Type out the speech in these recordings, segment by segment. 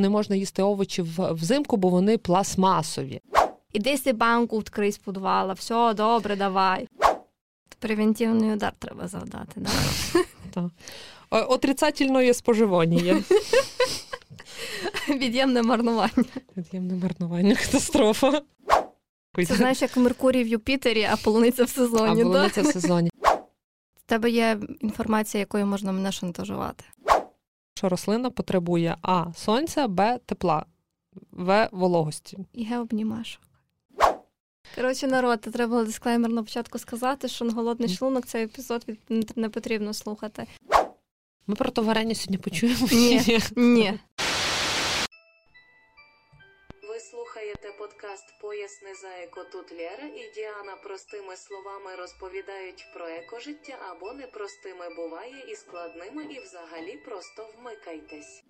Не можна їсти овочі взимку, бо вони пластмасові. Іди си банку відкрий з підвала, все добре, давай. Превентивний удар треба завдати, да? так? Отрицательне споживання. Від'ємне марнування. Від'ємне марнування, катастрофа. Це знаєш, як Меркурій в Юпітері, а полуниця в сезоні. А полуниця в сезоні. В тебе є інформація, якою можна мене шантажувати. Що рослина потребує А. Сонця, Б. Тепла, В. Вологості. І Г. обнімашок. Коротше, народ, треба було дисклеймер на початку сказати, що на голодний шлунок цей епізод не потрібно слухати. Ми про то варення сьогодні почуємо. Ні. Ні. Подкаст Поясни за еко тут Лєра і Діана простими словами розповідають про екожиття або непростими буває і складними, і взагалі просто вмикайтесь.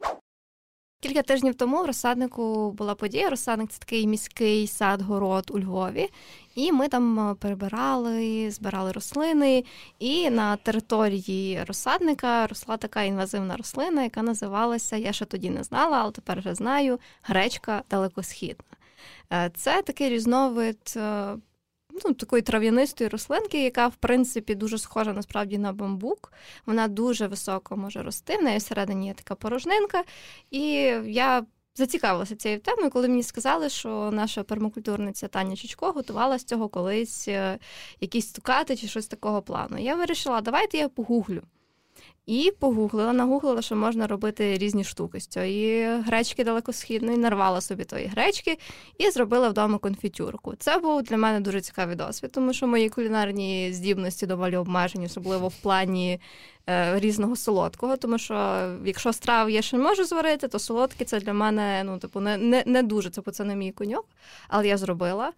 Кілька тижнів тому в розсаднику була подія. Розсадник це такий міський сад-город у Львові. І ми там перебирали, збирали рослини. І на території розсадника росла така інвазивна рослина, яка називалася, я ще тоді не знала, але тепер вже знаю, гречка далекосхідна. Е, це такий різновид е, ну, такої трав'янистої рослинки, яка, в принципі, дуже схожа насправді на бамбук. Вона дуже високо може рости. В неї всередині є така порожнинка. І я. Зацікавилася цією темою, коли мені сказали, що наша пермакультурниця Таня Чичко готувала з цього колись е, якісь стукати чи щось такого плану. Я вирішила, давайте я погуглю. І погуглила, нагуглила, що можна робити різні штуки з цієї гречки далекосхідної, нарвала собі тої гречки і зробила вдома конфітюрку. Це був для мене дуже цікавий досвід, тому що мої кулінарні здібності доволі обмежені, особливо в плані е, різного солодкого. Тому що якщо страв я ще не можу зварити, то солодке це для мене ну, типу, не не, не дуже типу, це не мій коньок, але я зробила.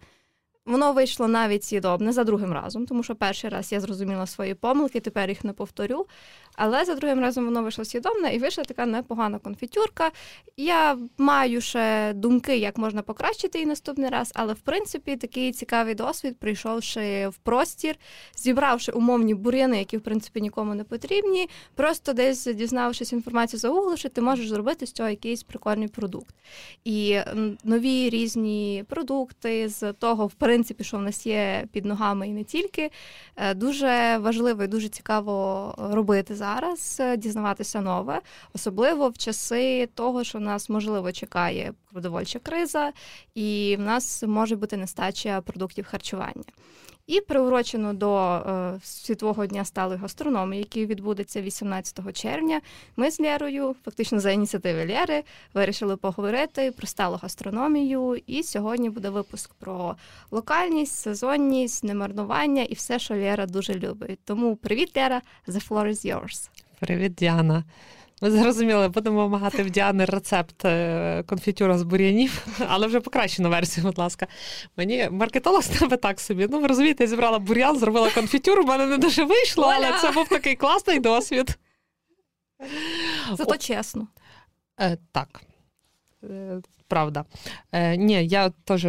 Воно вийшло навіть сідобне за другим разом, тому що перший раз я зрозуміла свої помилки, тепер їх не повторю. Але за другим разом воно вийшло сідобне і вийшла така непогана конфітюрка. Я маю ще думки, як можна покращити її наступний раз, але в принципі такий цікавий досвід, прийшовши в простір, зібравши умовні бур'яни, які в принципі нікому не потрібні. Просто десь дізнавшись інформацію, загугливши, ти можеш зробити з цього якийсь прикольний продукт. І нові різні продукти з того, в принципі, що в нас є під ногами і не тільки, е, дуже важливо і дуже цікаво робити зараз, е, дізнаватися нове, особливо в часи того, що нас можливо чекає продовольча криза, і в нас може бути нестача продуктів харчування. І приурочено до е, світового дня сталої гастрономії, який відбудеться 18 червня. Ми з Лєрою, фактично за ініціативи Лєри, вирішили поговорити про сталу гастрономію. І сьогодні буде випуск про локальність, сезонність, немарнування і все, що Лєра дуже любить. Тому привіт, Лєра! The floor is yours. Привіт, Діана. Ми зрозуміли, будемо вимагати в Діани рецепт е, конфітюра з бур'янів, але вже покращену версію, будь ласка. Мені маркетолог з тебе так собі. Ну, ви розумієте, я зібрала бур'ян, зробила конфітюр, у мене не дуже вийшло, але це був такий класний досвід. Зато чесно. Е, Так, е, правда. Е, Ні, я теж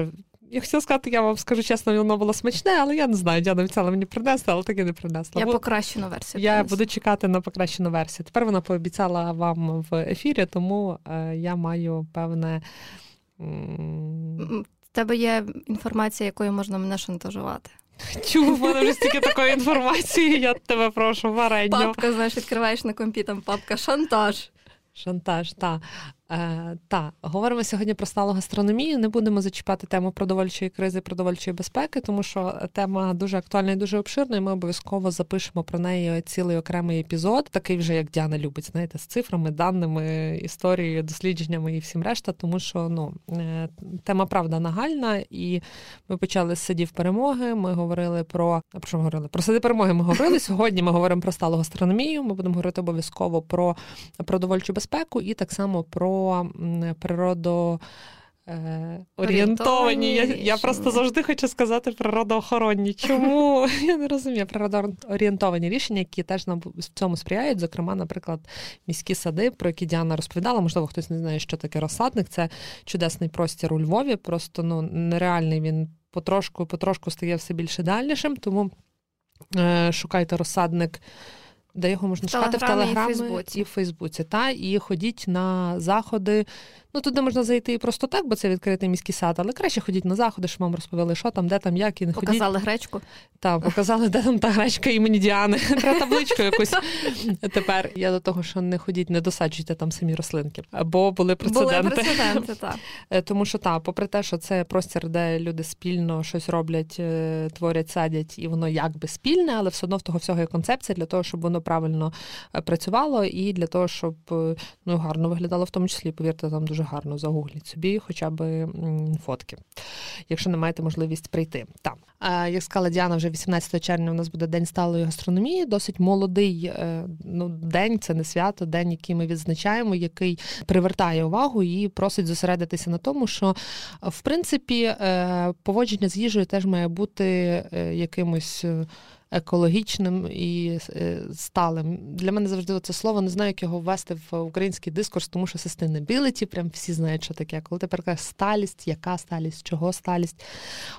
я хотіла сказати, я вам скажу чесно, воно було смачне, але я не знаю. Діана обіцяла мені принести, але таки не принесла. Я покращену версію. Я принесу. буду чекати на покращену версію. Тепер вона пообіцяла вам в ефірі, тому е, я маю певне. В тебе є інформація, якою можна мене шантажувати. Чу, в мене вже стільки такої інформації, я тебе прошу, варення. Папка, знаєш, відкриваєш на компі, там папка шантаж. Шантаж, так. Е, та, говоримо сьогодні про сталу гастрономію. Не будемо зачіпати тему продовольчої кризи, продовольчої безпеки, тому що тема дуже актуальна і дуже обширна. і Ми обов'язково запишемо про неї цілий окремий епізод, такий вже як Діана любить, знаєте, з цифрами, даними, історією, дослідженнями і всім решта. Тому що ну е, тема правда нагальна, і ми почали з сидів перемоги. Ми говорили про про що ми говорили? Про сади перемоги. Ми говорили сьогодні. Ми говоримо про сталу гастрономію. Ми будемо говорити обов'язково про продовольчу безпеку і так само про природу. Е, орієнтовані. Я я просто завжди хочу сказати природоохоронні. Чому? Я не розумію. Природоорієнтовані рішення, які теж нам в цьому сприяють. Зокрема, наприклад, міські сади, про які Діана розповідала. Можливо, хтось не знає, що таке розсадник. Це чудесний простір у Львові. Просто ну, нереальний він потрошку потрошку стає все більше дальнішим. Тому е, шукайте розсадник де його можна шукати в Телеграмі і в Фейсбуці. І в Фейсбуці та, і ходіть на заходи Ну туди можна зайти і просто так, бо це відкритий міський сад, але краще ходіть на заходи, щоб вам розповіли, що там, де там, як і не ходіть. Показали гречку. Так, показали, де там та гречка імені Діани. Треба табличку якусь тепер. Я до того, що не ходіть, не досаджуйте там самі рослинки. Бо були прецеденти. Були прецеденти, так. Е, тому що так, попри те, що це простір, де люди спільно щось роблять, е, творять, садять, і воно якби спільне, але все одно в того всього є концепція для того, щоб воно правильно е, працювало, і для того, щоб ну гарно виглядало, в тому числі, повірте, там дуже гарно загугліть собі, хоча б фотки, якщо не маєте можливість прийти. Там як сказала Діана, вже 18 червня у нас буде день сталої гастрономії. Досить молодий ну, день, це не свято, день, який ми відзначаємо, який привертає увагу і просить зосередитися на тому, що в принципі е, поводження з їжею теж має бути е, якимось е, екологічним і е, сталим. Для мене завжди це слово не знаю, як його ввести в український дискурс, тому що sustainability, прям всі знають, що таке. Коли тепер кажеш сталість, яка сталість, чого сталість.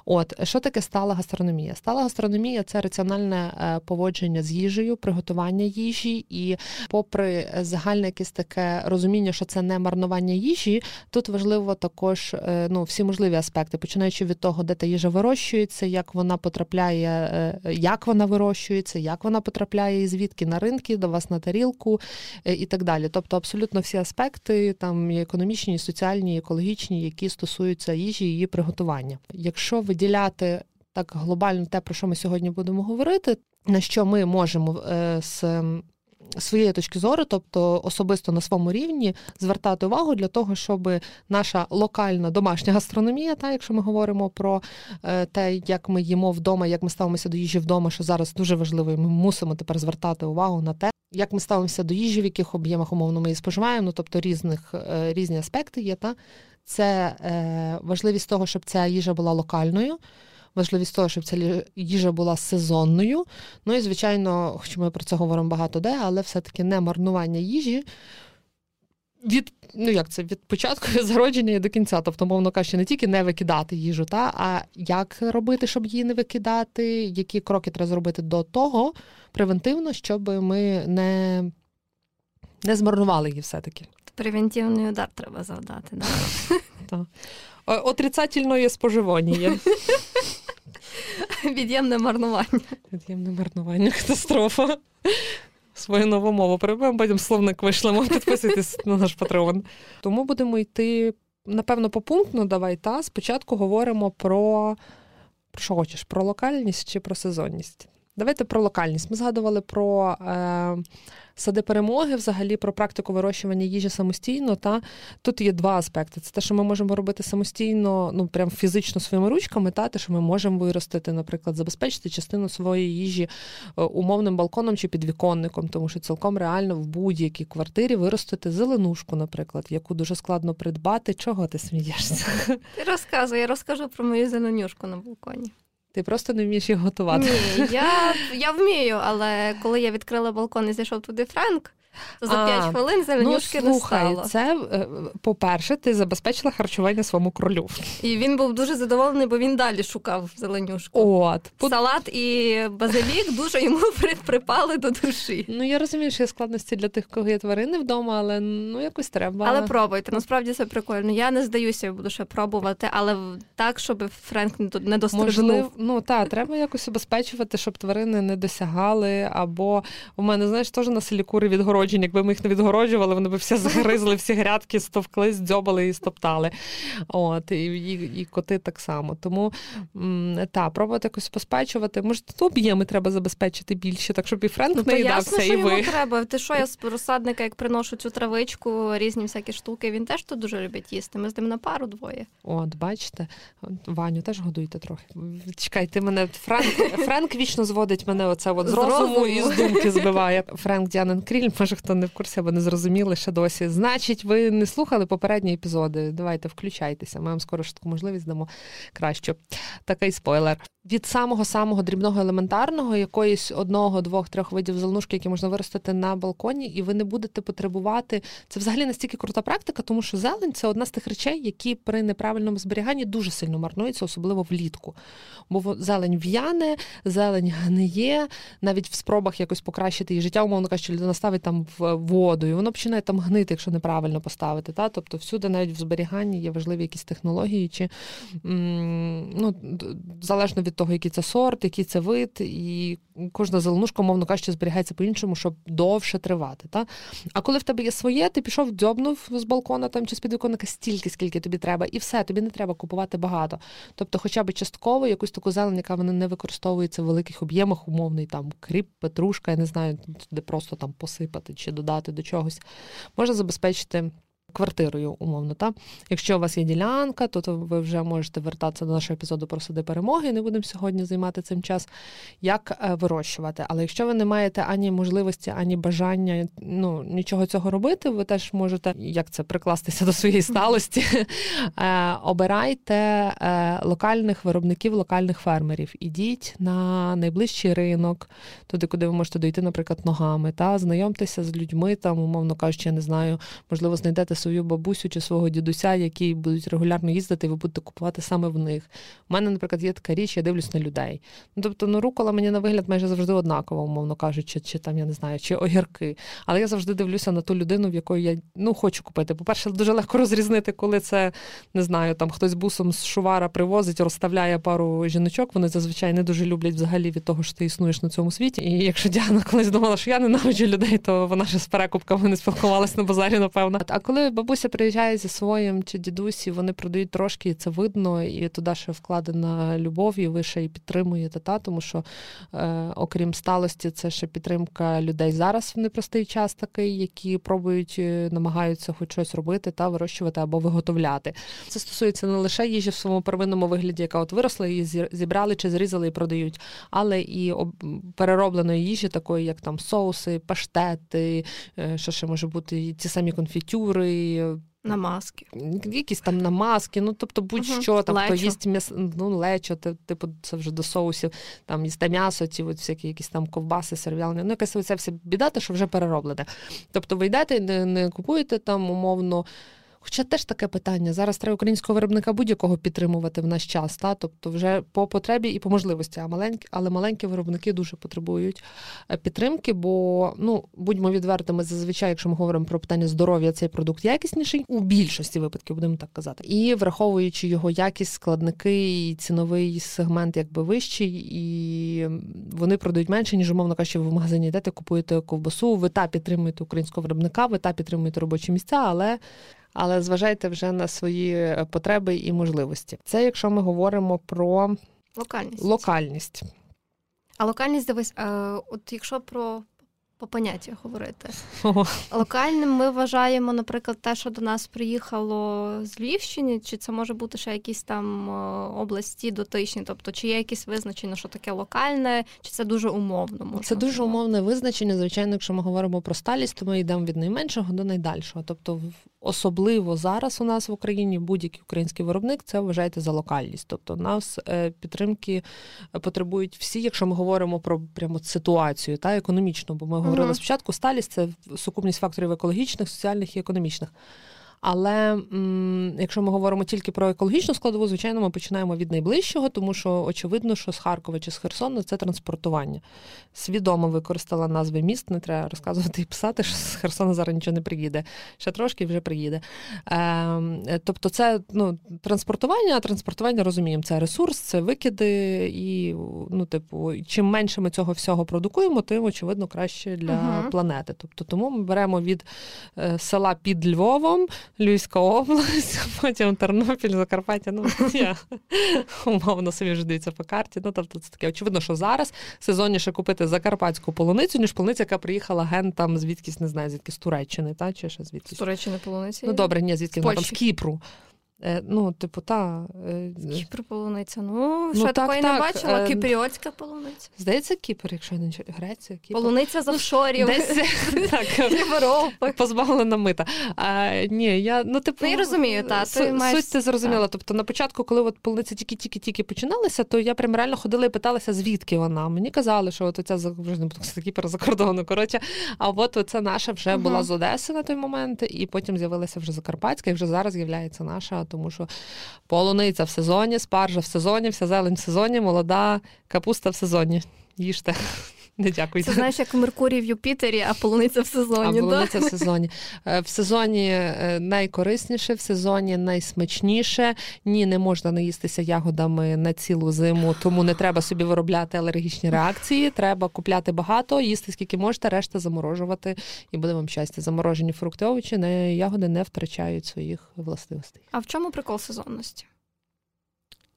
От що таке стала гастрономія? Стала гастрономія це раціональне е, поводження з їжею, приготування їжі, і, попри загальне якесь таке розуміння, що це не марнування їжі, тут важливо також е, ну, всі можливі аспекти, починаючи від того, де та їжа вирощується, як вона потрапляє, як вона вирощується, як вона потрапляє і звідки на ринки, до вас на тарілку е, і так далі. Тобто абсолютно всі аспекти, там і економічні, і соціальні, і екологічні, які стосуються їжі її приготування. Якщо виділяти так глобально те, про що ми сьогодні будемо говорити, на що ми можемо е, з своєї точки зору, тобто особисто на своєму рівні, звертати увагу для того, щоб наша локальна домашня гастрономія, та якщо ми говоримо про е, те, як ми їмо вдома, як ми ставимося до їжі вдома, що зараз дуже важливо, і ми мусимо тепер звертати увагу на те, як ми ставимося до їжі, в яких об'ємах умовно ми її споживаємо, ну тобто різних е, різні аспекти є. Та це е, важливість того, щоб ця їжа була локальною важливість того, щоб ця їжа була сезонною. Ну і, звичайно, хоч ми про це говоримо багато де, але все-таки не марнування їжі. Від ну як це від початку зародження і до кінця, тобто, мовно кажучи, не тільки не викидати їжу, та а як робити, щоб її не викидати, які кроки треба зробити до того превентивно, щоб ми не не змарнували її все-таки. Превентивний удар треба завдати, так? Отрицательне споживання. Від'ємне марнування. Від'ємне марнування, катастрофа. Свою нову мову приймемо, потім словник вишлемо, підписуйтесь на наш патреон. Тому будемо йти, напевно, попунктно, давай та спочатку говоримо про, про що хочеш, про локальність чи про сезонність. Давайте про локальність. Ми згадували про е, сади перемоги, взагалі про практику вирощування їжі самостійно. Та Тут є два аспекти: це те, що ми можемо робити самостійно, ну прям фізично своїми ручками, та те, що ми можемо виростити, наприклад, забезпечити частину своєї їжі е, умовним балконом чи підвіконником, тому що цілком реально в будь-якій квартирі виростити зеленушку, наприклад, яку дуже складно придбати. Чого ти смієшся? Ти розказуй, я розкажу про мою зеленюшку на балконі. Ти просто не вмієш їх готувати. Ні, я я вмію, але коли я відкрила балкон і зайшов туди Френк, то за 5 хвилин зеленюшки ну, слухай, не стало. Це, е, по-перше, ти забезпечила харчування своєму кролю. І він був дуже задоволений, бо він далі шукав зеленюшку. От. Салат і базилік дуже йому припали до душі. Ну, я розумію, що є складності для тих, кого є тварини вдома, але ну якось треба. Але пробуйте, насправді це прикольно. Я не здаюся, я буду ще пробувати, але так, щоб Френк не дострибнув. Можливо, ну так, треба якось обезпечувати, щоб тварини не досягали. Або у мене, знаєш, теж на селі кури відгороджені відгороджень, якби ми їх не відгороджували, вони б всі загризли, всі грядки стовкли, здьобали і стоптали. От, І і, і коти так само. Тому та, пробувати якось забезпечувати. Може, тут об'єми треба забезпечити більше, так щоб і Френк ну, не їдався, і ви. Треба. Ти що, я з розсадника, як приношу цю травичку, різні всякі штуки, він теж тут дуже любить їсти. Ми з ним на пару двоє. От, бачите, Ваню теж годуйте трохи. Чекай, ти мене Френк Френк вічно зводить мене оце от з, з розуму і з думки збиває. Френк Діанен Кріль, може може хто не в курсі або не зрозуміли ще досі. Значить, ви не слухали попередні епізоди. Давайте включайтеся. Ми вам скоро ж таку можливість дамо кращу. Такий спойлер. Від самого самого дрібного елементарного, якоїсь одного, двох, трьох видів зеленушки, які можна виростити на балконі, і ви не будете потребувати. Це взагалі настільки крута практика, тому що зелень це одна з тих речей, які при неправильному зберіганні дуже сильно марнуються, особливо влітку. Бо зелень в'яне, зелень гниє, навіть в спробах якось покращити її життя, умовно кажучи, людина ставить там в воду, і воно починає там гнити, якщо неправильно поставити. Та? Тобто всюди, навіть в зберіганні, є важливі якісь технології, чи ну, залежно від того, який це сорт, який це вид, і кожна зеленушка, мовно кажучи, зберігається по-іншому, щоб довше тривати. Та? А коли в тебе є своє, ти пішов, дзьобнув з балкона там чи з підвіконника стільки, скільки тобі треба, і все, тобі не треба купувати багато. Тобто, хоча б частково якусь таку зелень, яка вона не використовується в великих об'ємах, умовний там кріп, петрушка, я не знаю, де просто там посипати чи додати до чогось, можна забезпечити квартирою, умовно. Та? Якщо у вас є ділянка, то ви вже можете вертатися до нашого епізоду про сади перемоги. Не будемо сьогодні займати цим час, як е, вирощувати. Але якщо ви не маєте ані можливості, ані бажання ну, нічого цього робити, ви теж можете як це прикластися до своєї сталості. Е, обирайте е, локальних виробників, локальних фермерів. Ідіть на найближчий ринок, туди, куди ви можете дойти, наприклад, ногами. Та Знайомтеся з людьми, там, умовно кажучи, я не знаю, можливо, знайдете свою бабусю чи свого дідуся, які будуть регулярно їздити, і ви будете купувати саме в них. У мене, наприклад, є така річ, я дивлюсь на людей. Ну, Тобто, ну, рукола мені на вигляд майже завжди однакова, умовно кажучи, чи там, я не знаю, чи огірки. Але я завжди дивлюся на ту людину, в якої я ну, хочу купити. По-перше, дуже легко розрізнити, коли це не знаю, там хтось бусом з шувара привозить, розставляє пару жіночок. Вони зазвичай не дуже люблять взагалі від того, що ти існуєш на цьому світі. І якщо Діана колись думала, що я ненавиджу людей, то вона ж з перекупками не спілкувалася на базарі, напевно. А коли бабуся приїжджає зі своїм чи дідусі, вони продають трошки, і це видно, і туди ще вкладена любов, і ви ще і підтримуєте, та тому що, е, окрім сталості, це ще підтримка людей зараз в непростий час такий, які пробують, е, намагаються хоч щось робити та вирощувати або виготовляти. Це стосується не лише їжі в своєму первинному вигляді, яка от виросла, її зібрали чи зрізали і продають, але і переробленої їжі, такої як там соуси, паштети, е, що ще може бути, ті самі конфітюри. Намазки. Якісь там намазки, ну тобто будь-що uh там хто їсть м'ясо, ну лечо, типу, це вже до соусів, там їсте м'ясо, ці от всякі якісь там ковбаси, сервіалні. Ну, якась оця вся біда, що вже перероблене. Тобто ви йдете, не, не купуєте там умовно. Хоча теж таке питання. Зараз треба українського виробника будь-якого підтримувати в наш час, та? тобто вже по потребі і по можливості, а маленькі, але маленькі виробники дуже потребують е, підтримки, бо ну будьмо відвертими, зазвичай, якщо ми говоримо про питання здоров'я, цей продукт якісніший у більшості випадків, будемо так казати. І враховуючи його якість, складники і ціновий сегмент якби вищий, і вони продають менше, ніж умовно кажучи, ви в магазині йдете, купуєте ковбасу, ви та підтримуєте українського виробника, ви та підтримуєте робочі місця, але але зважайте вже на свої е, потреби і можливості. Це якщо ми говоримо про локальність. локальність. А локальність дивись, е, от якщо про по поняттях говорити. Локальним ми вважаємо, наприклад, те, що до нас приїхало з Львівщини, чи це може бути ще якісь там е, області дотичні, тобто чи є якісь визначення, що таке локальне, чи це дуже умовно? Можна це дуже умовне визначення. Звичайно, якщо ми говоримо про сталість, то ми йдемо від найменшого до найдальшого. Тобто, особливо зараз у нас в Україні будь-який український виробник це вважаєте за локальність. Тобто нас е, підтримки потребують всі, якщо ми говоримо про прямо ситуацію та економічну, бо ми говорили uh спочатку, сталість це сукупність факторів екологічних, соціальних і економічних. Але м, якщо ми говоримо тільки про екологічну складову, звичайно, ми починаємо від найближчого, тому що очевидно, що з Харкова чи з Херсона це транспортування. Свідомо використала назви міст, не треба розказувати і писати, що з Херсона зараз нічого не приїде. Ще трошки вже приїде. Е, Тобто, це ну, транспортування, а транспортування розуміємо, це ресурс, це викиди, і ну, типу, чим менше ми цього всього продукуємо, тим очевидно краще для uh планети. Тобто, тому ми беремо від е, села під Львовом. Львівська область, потім Тернопіль, Закарпаття. Ну, я умовно собі вже дивіться по карті. Ну, тобто це таке очевидно, що зараз сезонніше купити закарпатську полуницю, ніж полуниця, яка приїхала ген там звідкись, не знаю, звідки з Туреччини, та чи ще звідки. З Туреччини полуниці? Ну добре, ні, звідки вона там з Кіпру. Е, ну, типу, та. Е, Кіпр полуниця. Ну, що ну, я такої не бачила, е, кіпріотська полуниця. Здається, Кіпр, якщо не Греція, Кіпр. Полуниця з ну, офшорів. Десь так, позбавлена мита. А, ні, я, ну, типу, ну, я розумію, та, ти маєш... Суть ти зрозуміла. Тобто на початку, коли от полуниця тільки-тільки-тільки починалася, то я прям реально ходила і питалася, звідки вона. Мені казали, що от оця вже не буду Кіпр за кордону. Коротше, а от оця наша вже була з Одеси на той момент, і потім з'явилася вже Закарпатська, і вже зараз з'являється наша тому що полуниця в сезоні, спаржа в сезоні, вся зелень в сезоні, молода капуста в сезоні. Їжте. Не дякуйте. Це знаєш, як Меркурій в Юпітері, а полуниця в сезоні. А полуниця да? в сезоні. Е, в сезоні е, найкорисніше, в сезоні найсмачніше. Ні, не можна наїстися ягодами на цілу зиму, тому не треба собі виробляти алергічні реакції. Треба купляти багато, їсти скільки можете, решта заморожувати, і буде вам щастя. Заморожені фрукти, овочі, не ягоди не втрачають своїх властивостей. А в чому прикол сезонності?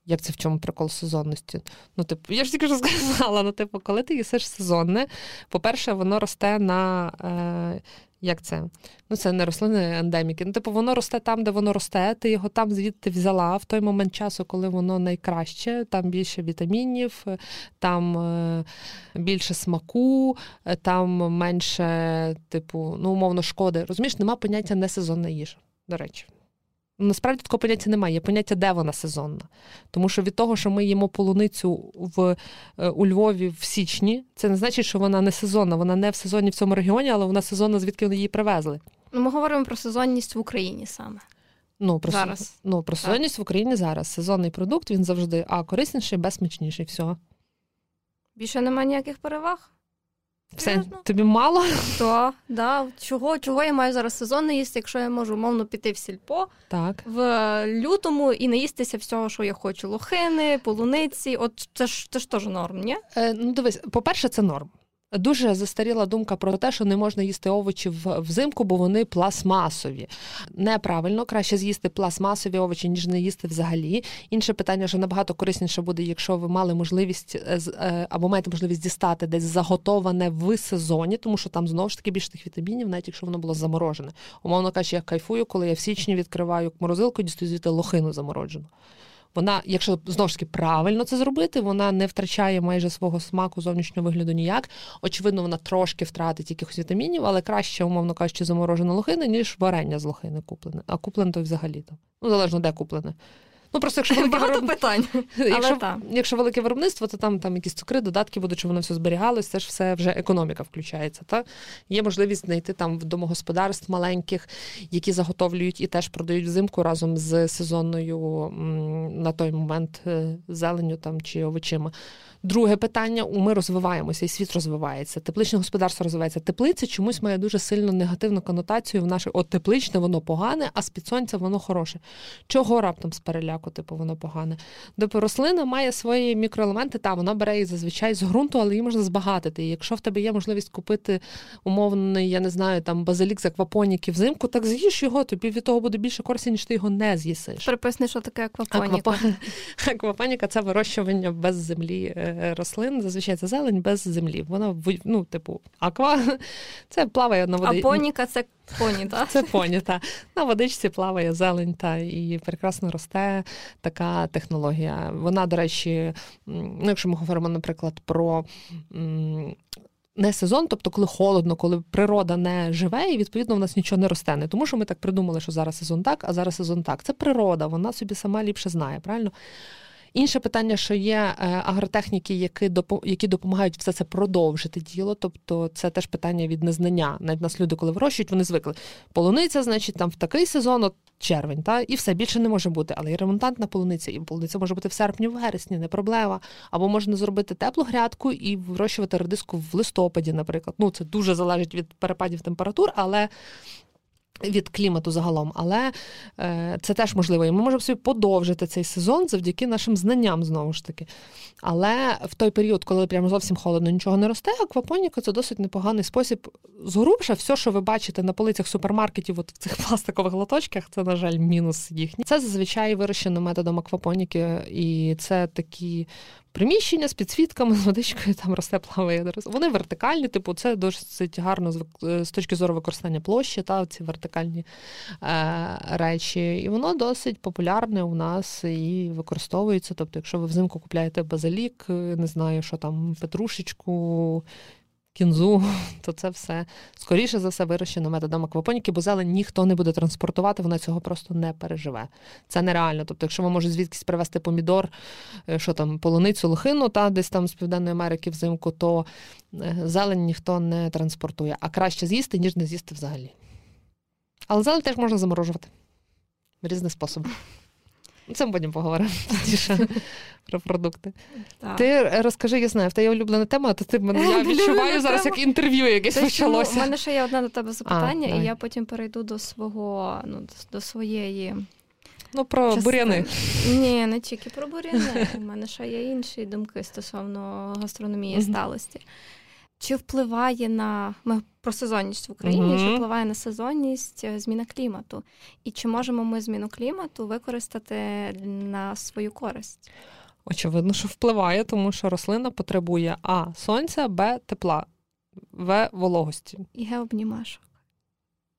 Як це в чому прикол сезонності? Ну, типу, я ж тільки що сказала, ну, типу, коли ти їсиш сезонне, по-перше, воно росте на. Е, як це? Ну, це не рослини ендеміки. Ну, типу, воно росте там, де воно росте, ти його там звідти взяла в той момент часу, коли воно найкраще, там більше вітамінів, там е, більше смаку, е, там менше, типу, ну, умовно, шкоди. Розумієш, нема поняття несезонна їжа, до речі. Насправді такого поняття немає, є поняття, де вона сезонна. Тому що від того, що ми їмо полуницю в, е, у Львові в січні, це не значить, що вона не сезонна. Вона не в сезоні в цьому регіоні, але вона сезонна, звідки вони її привезли. Ну, Ми говоримо про сезонність в Україні саме. Ну, про зараз. Ну, про сезонність в Україні зараз. Сезонний продукт він завжди а корисніший, безсмачніший. Все. Більше немає ніяких переваг. Все, тобі мало? Так, да. Чого чого я маю зараз сезонне їсти, якщо я можу умовно піти в сільпо так. в лютому і наїстися всього, що я хочу: лохини, полуниці. От це ж це ж теж норм, ні? Е, Ну, дивись, по-перше, це норм. Дуже застаріла думка про те, що не можна їсти овочі взимку, бо вони пластмасові. Неправильно, краще з'їсти пластмасові овочі, ніж не їсти взагалі. Інше питання, що набагато корисніше буде, якщо ви мали можливість е, е, або маєте можливість дістати десь заготоване в сезоні, тому що там знову ж таки більше тих вітамінів, навіть якщо воно було заморожене. Умовно кажучи, я кайфую, коли я в січні відкриваю морозилку, дістаю звідти лохину заморожену. Вона, якщо знову ж таки правильно це зробити, вона не втрачає майже свого смаку зовнішнього вигляду ніяк. Очевидно, вона трошки втратить якихось вітамінів, але краще, умовно кажучи, заморожена лохина, ніж варення з лохини куплене. А куплене то взагалі там. Ну, залежно де куплене. Ну просто якщо велике Багато вироб... питань. Якщо Але якщо велике виробництво, то там там якісь цукри, додатки будуть, щоб воно все зберігалось, це ж все вже економіка включається. Та Є можливість знайти там в домогосподарств маленьких, які заготовлюють і теж продають взимку разом з сезонною на той момент зеленню зеленю там чи овочима. Друге питання: ми розвиваємося, і світ розвивається. Тепличне господарство розвивається. Теплиця чомусь має дуже сильно негативну конотацію в наше от тепличне, воно погане, а з під сонця воно хороше. Чого раптом з переляку, типу, воно погане? Тобто рослина має свої мікроелементи, та вона бере їх зазвичай з ґрунту, але її можна збагатити. І якщо в тебе є можливість купити умовний, я не знаю, там базилік з аквапоніки взимку, так з'їж його, тобі від того буде більше користі, ніж ти його не з'їсиш. Приписни, що таке аквапоніка. Аквапоніка це вирощування без землі. Е, рослин, зазвичай це зелень без землі. Вона ну, типу, аква це плаває на воді. А поніка це поні, так? Це поні, так. На водичці плаває зелень, та і прекрасно росте така технологія. Вона, до речі, ну, якщо ми говоримо, наприклад, про. Не сезон, тобто коли холодно, коли природа не живе, і відповідно в нас нічого не росте. Не тому, що ми так придумали, що зараз сезон так, а зараз сезон так. Це природа, вона собі сама ліпше знає, правильно? Інше питання, що є е, агротехніки, які які допомагають все це продовжити діло. Тобто це теж питання від незнання. Навіть нас люди, коли вирощують, вони звикли. Полуниця, значить, там в такий сезон, от червень, та і все більше не може бути. Але і ремонтантна полуниця, і полуниця може бути в серпні, в вересні, не проблема. Або можна зробити теплу грядку і вирощувати редиску в листопаді, наприклад. Ну це дуже залежить від перепадів температур, але від клімату загалом, але е, це теж можливо. І ми можемо собі подовжити цей сезон завдяки нашим знанням знову ж таки. Але в той період, коли прямо зовсім холодно, нічого не росте, аквапоніка це досить непоганий спосіб. Згрубша, все, що ви бачите на полицях супермаркетів, от в цих пластикових лоточках, це, на жаль, мінус їхній. Це зазвичай вирощено методом аквапоніки, і це такі приміщення з підсвітками, з водичкою, там росте плаває. Вони вертикальні, типу, це досить гарно з точки зору використання площі, та ці вертикальні е, речі. І воно досить популярне у нас і використовується. Тобто, якщо ви взимку купляєте базилік, не знаю, що там, петрушечку кінзу, то це все скоріше за все вирощено методом аквапоніки, бо зелень ніхто не буде транспортувати, вона цього просто не переживе. Це нереально. Тобто, якщо ви можете звідкись привезти помідор, е, що там, полуницю, лохину, та десь там з Південної Америки взимку, то е, зелень ніхто не транспортує. А краще з'їсти, ніж не з'їсти взагалі. Але зелень теж можна заморожувати в різних способах. Це ми потім поговоримо про продукти. Так. Ти розкажи, я знаю, в тебе улюблена тема, то ти мене я відчуваю зараз як інтерв'ю якесь почалося. У мене ще є одне до тебе запитання, а, і я потім перейду до свого, ну, до своєї. Ну, про частини. буряни. Ні, не тільки про буряни. У мене ще є інші думки стосовно гастрономії сталості. Чи впливає на ми про сезонність в Україні? Mm-hmm. Чи впливає на сезонність е, зміна клімату? І чи можемо ми зміну клімату використати на свою користь? Очевидно, що впливає, тому що рослина потребує а сонця, б тепла, в вологості. І г обнімашок.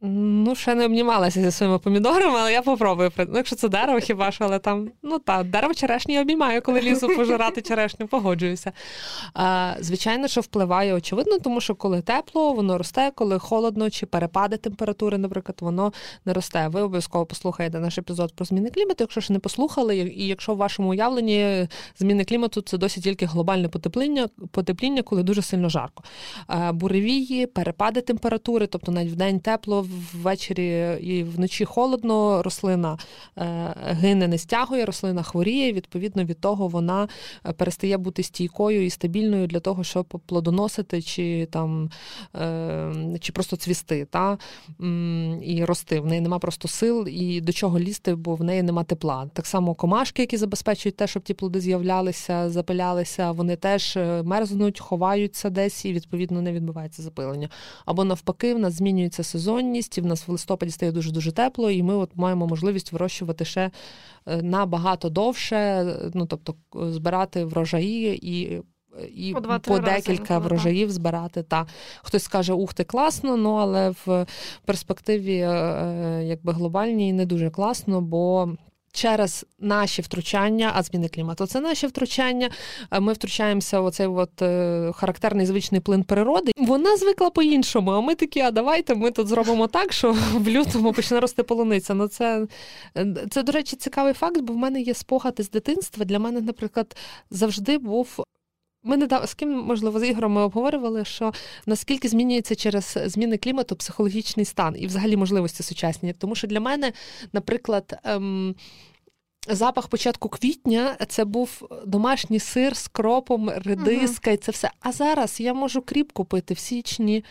Ну, ще не обнімалася зі своїми помідорами, але я попробую. Ну, Якщо це дерево, хіба що, але там, ну так, дерево черешні я обіймаю, коли лізу пожирати черешню, погоджуюся. А, Звичайно, що впливає очевидно, тому що коли тепло, воно росте, коли холодно чи перепади температури, наприклад, воно не росте. Ви обов'язково послухаєте наш епізод про зміни клімату, якщо ще не послухали, і якщо в вашому уявленні зміни клімату це досить тільки глобальне потепління, потепління, коли дуже сильно жарко. А, буревії, перепади температури, тобто навіть в день тепло ввечері і вночі холодно, рослина е, гине, не стягує, рослина хворіє. Відповідно від того, вона е, перестає бути стійкою і стабільною для того, щоб плодоносити чи там е, чи просто цвісти та і рости. В неї нема просто сил і до чого лізти, бо в неї нема тепла. Так само комашки, які забезпечують те, щоб ті плоди з'являлися, запилялися, вони теж мерзнуть, ховаються десь і відповідно не відбувається запилення. Або навпаки, в нас змінюється сезонність місті. В нас в листопаді стає дуже дуже тепло, і ми от маємо можливість вирощувати ще е, набагато довше, ну тобто збирати врожаї і. І по, по декілька рази, врожаїв збирати. Та хтось скаже, ух ти, класно, ну але в перспективі е, е, якби глобальній не дуже класно, бо Через наші втручання, а зміни клімату це наші втручання. Ми втручаємося в оцей от е, характерний звичний плин природи. Вона звикла по-іншому. А ми такі, а давайте ми тут зробимо так, що в лютому почне рости полуниця. Ну це, це, до речі, цікавий факт, бо в мене є спогади з дитинства. Для мене, наприклад, завжди був. Ми недавно з ким, можливо, з Ігорем ми обговорювали, що наскільки змінюється через зміни клімату психологічний стан і взагалі можливості сучасні. Тому що для мене, наприклад, ем, Запах початку квітня це був домашній сир з кропом, редиска і це все. А зараз я можу кріп купити в січні.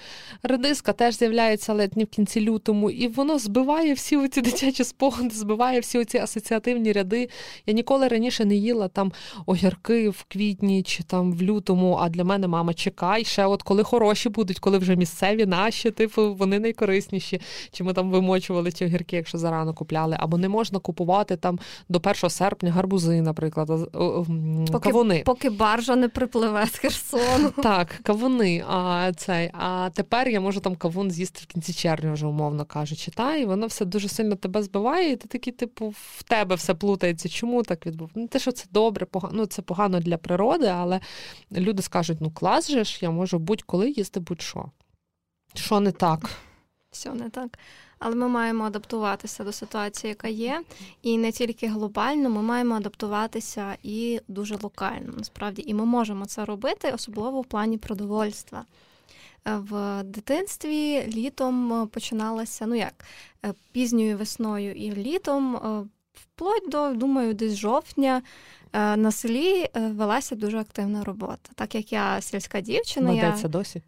Редиска теж з'являється ледь не в кінці лютому, і воно збиває всі оці дитячі спогади, збиває всі оці асоціативні ряди. Я ніколи раніше не їла там огірки в квітні чи там в лютому. А для мене мама чекай, ще от коли хороші будуть, коли вже місцеві наші, типу, вони найкорисніші. Чи ми там вимочували ті огірки, якщо зарано купляли, або не можна купувати там до 1 серпня гарбузи, наприклад, поки, кавуни. Поки баржа не припливе з Херсону. Так, кавуни. А цей, а тепер я можу там кавун з'їсти в кінці червня, вже умовно кажучи. Та, І воно все дуже сильно тебе збиває, і ти такий, типу, в тебе все плутається. Чому так відбувається? Не те, що це добре, погано, ну це погано для природи, але люди скажуть: ну клас же ж, я можу будь-коли їсти будь-що. Що не так? Все не так але ми маємо адаптуватися до ситуації, яка є, і не тільки глобально, ми маємо адаптуватися і дуже локально. Насправді, і ми можемо це робити, особливо в плані продовольства. Е, в дитинстві літом починалося, ну як е, пізньою весною і літом, е, вплоть до, думаю, десь жовтня. На селі велася дуже активна робота. Так як я сільська дівчина. Ведеться я... досі?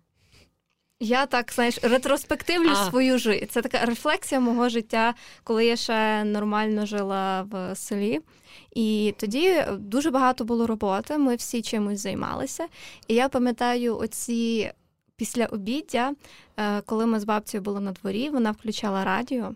Я так знаєш, ретроспективлю а. свою життя. Це така рефлексія мого життя, коли я ще нормально жила в селі. І тоді дуже багато було роботи. Ми всі чимось займалися. І я пам'ятаю, оці після обіддя, е, коли ми з бабцею були на дворі, вона включала радіо.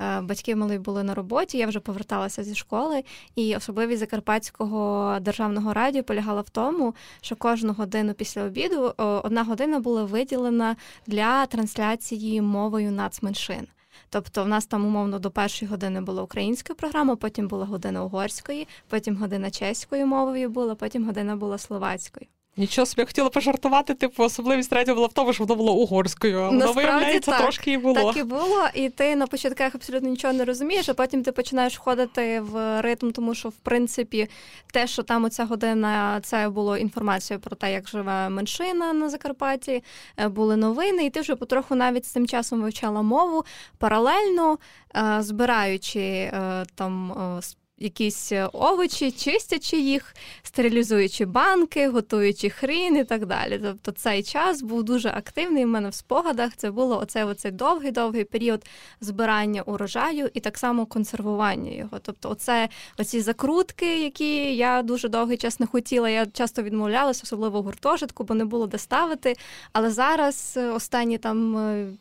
Е, батьки мали були на роботі, я вже поверталася зі школи, і особливість Закарпатського державного радіо полягала в тому, що кожну годину після обіду одна година була виділена для трансляції мовою нацменшин. Тобто, в нас там умовно до першої години була українська програма, потім була година угорської, потім година чеською мовою була, потім година була словацькою. Нічого собі я хотіла пожартувати, типу, особливість радіо була в тому, що воно було угорською. А воно виявляється, так, трошки і було. Так і було, і ти на початках абсолютно нічого не розумієш, а потім ти починаєш входити в ритм, тому що в принципі те, що там оця година, це було інформація про те, як живе меншина на Закарпатті, е, були новини, і ти вже потроху навіть з цим часом вивчала мову паралельно е, збираючи е, там якісь е, овочі, чистячи їх, стерилізуючи банки, готуючи хрін і так далі. Тобто цей час був дуже активний в мене в спогадах. Це було оцей оцей довгий-довгий період збирання урожаю і так само консервування його. Тобто, оце оці закрутки, які я дуже довгий час не хотіла. Я часто відмовлялася, особливо гуртожитку, бо не було де ставити. Але зараз, е, останні там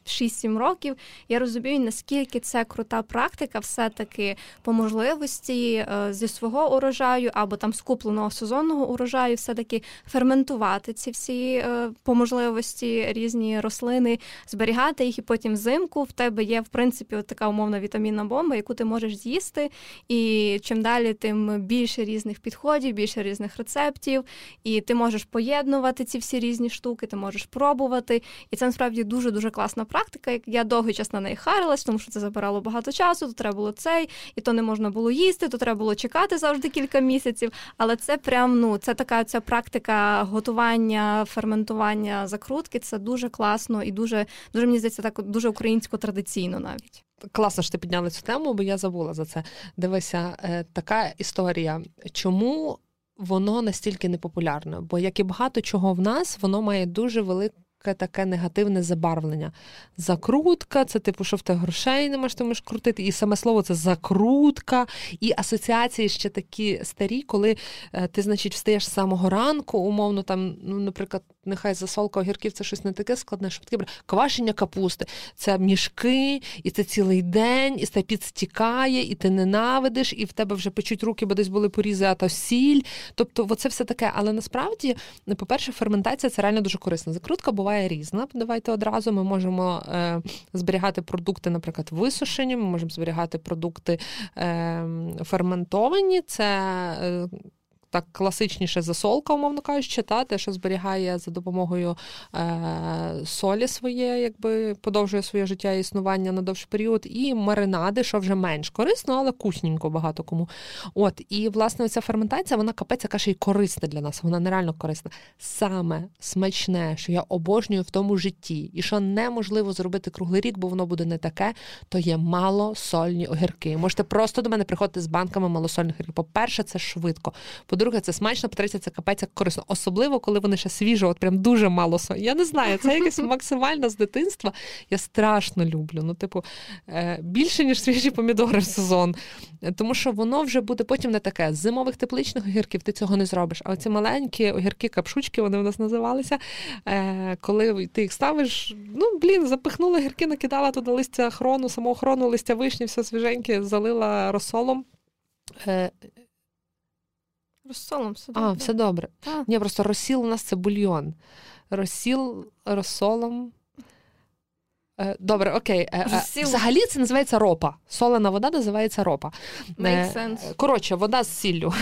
6-7 е, років, я розумію, наскільки це крута практика, все-таки по можливості. Е, зі свого урожаю або там скупленого сезонного урожаю, все таки ферментувати ці всі е, по можливості різні рослини, зберігати їх, і потім взимку в тебе є в принципі от така умовна вітамінна бомба, яку ти можеш з'їсти. І чим далі, тим більше різних підходів, більше різних рецептів, і ти можеш поєднувати ці всі різні штуки, ти можеш пробувати. І це насправді дуже дуже класна практика. Я довгий час на неї харилась, тому що це забирало багато часу, то треба було цей, і то не можна було їсти то треба було чекати завжди кілька місяців. Але це прям ну це така ця практика готування, ферментування закрутки. Це дуже класно і дуже дуже мені здається, так дуже українсько традиційно навіть. Класно, що ти підняла цю тему, бо я забула за це. Дивися, е, така історія. Чому воно настільки непопулярне? Бо як і багато чого в нас, воно має дуже велику таке негативне забарвлення. Закрутка, це типу, що в тебе грошей не ти можеш крутити. І саме слово це закрутка, і асоціації ще такі старі, коли е, ти, значить, встаєш з самого ранку, умовно, там, ну, наприклад, нехай засолка огірків це щось не таке складне, що таке квашення капусти. Це мішки, і це цілий день, і це підстікає, і ти ненавидиш, і в тебе вже печуть руки, бо десь були порізи, а то сіль. Тобто, оце все таке. Але насправді, по-перше, ферментація це реально дуже корисна. Закрутка буває різна. Давайте одразу ми можемо е, зберігати продукти, наприклад, висушені, ми можемо зберігати продукти е, ферментовані. Це е, так класичніше засолка, умовно кажучи, та те, що зберігає за допомогою е, солі своє, якби подовжує своє життя і існування на довший період, і маринади, що вже менш корисно, але кусненько багато кому. От, і власне ця ферментація, вона капець, яка ще й корисна для нас, вона нереально корисна. Саме смачне, що я обожнюю в тому житті, і що неможливо зробити круглий рік, бо воно буде не таке, то є малосольні огірки. Можете просто до мене приходити з банками малосольних огірків. По-перше, це швидко. По-друге, це смачно, по-третє, це капець як корисно. Особливо, коли вони ще свіжі, от прям дуже мало солі. Я не знаю, це якесь максимально з дитинства. Я страшно люблю. Ну, типу, е, більше, ніж свіжі помідори в сезон. Тому що воно вже буде потім не таке. З зимових тепличних огірків ти цього не зробиш. А оці маленькі огірки-капшучки, вони у нас називалися. Е, коли ти їх ставиш, ну, блін, запихнула огірки, накидала туди листя хрону, самого хрону, листя вишні, все свіженьке, залила розсолом. Розсолом все добре. А, все добре. Ні, просто розсіл у нас це бульйон. Розсіл розсолом. Е, добре, окей. Е, е, взагалі це називається ропа. Солена вода називається ропа. Make sense. Коротше, вода з сіллю.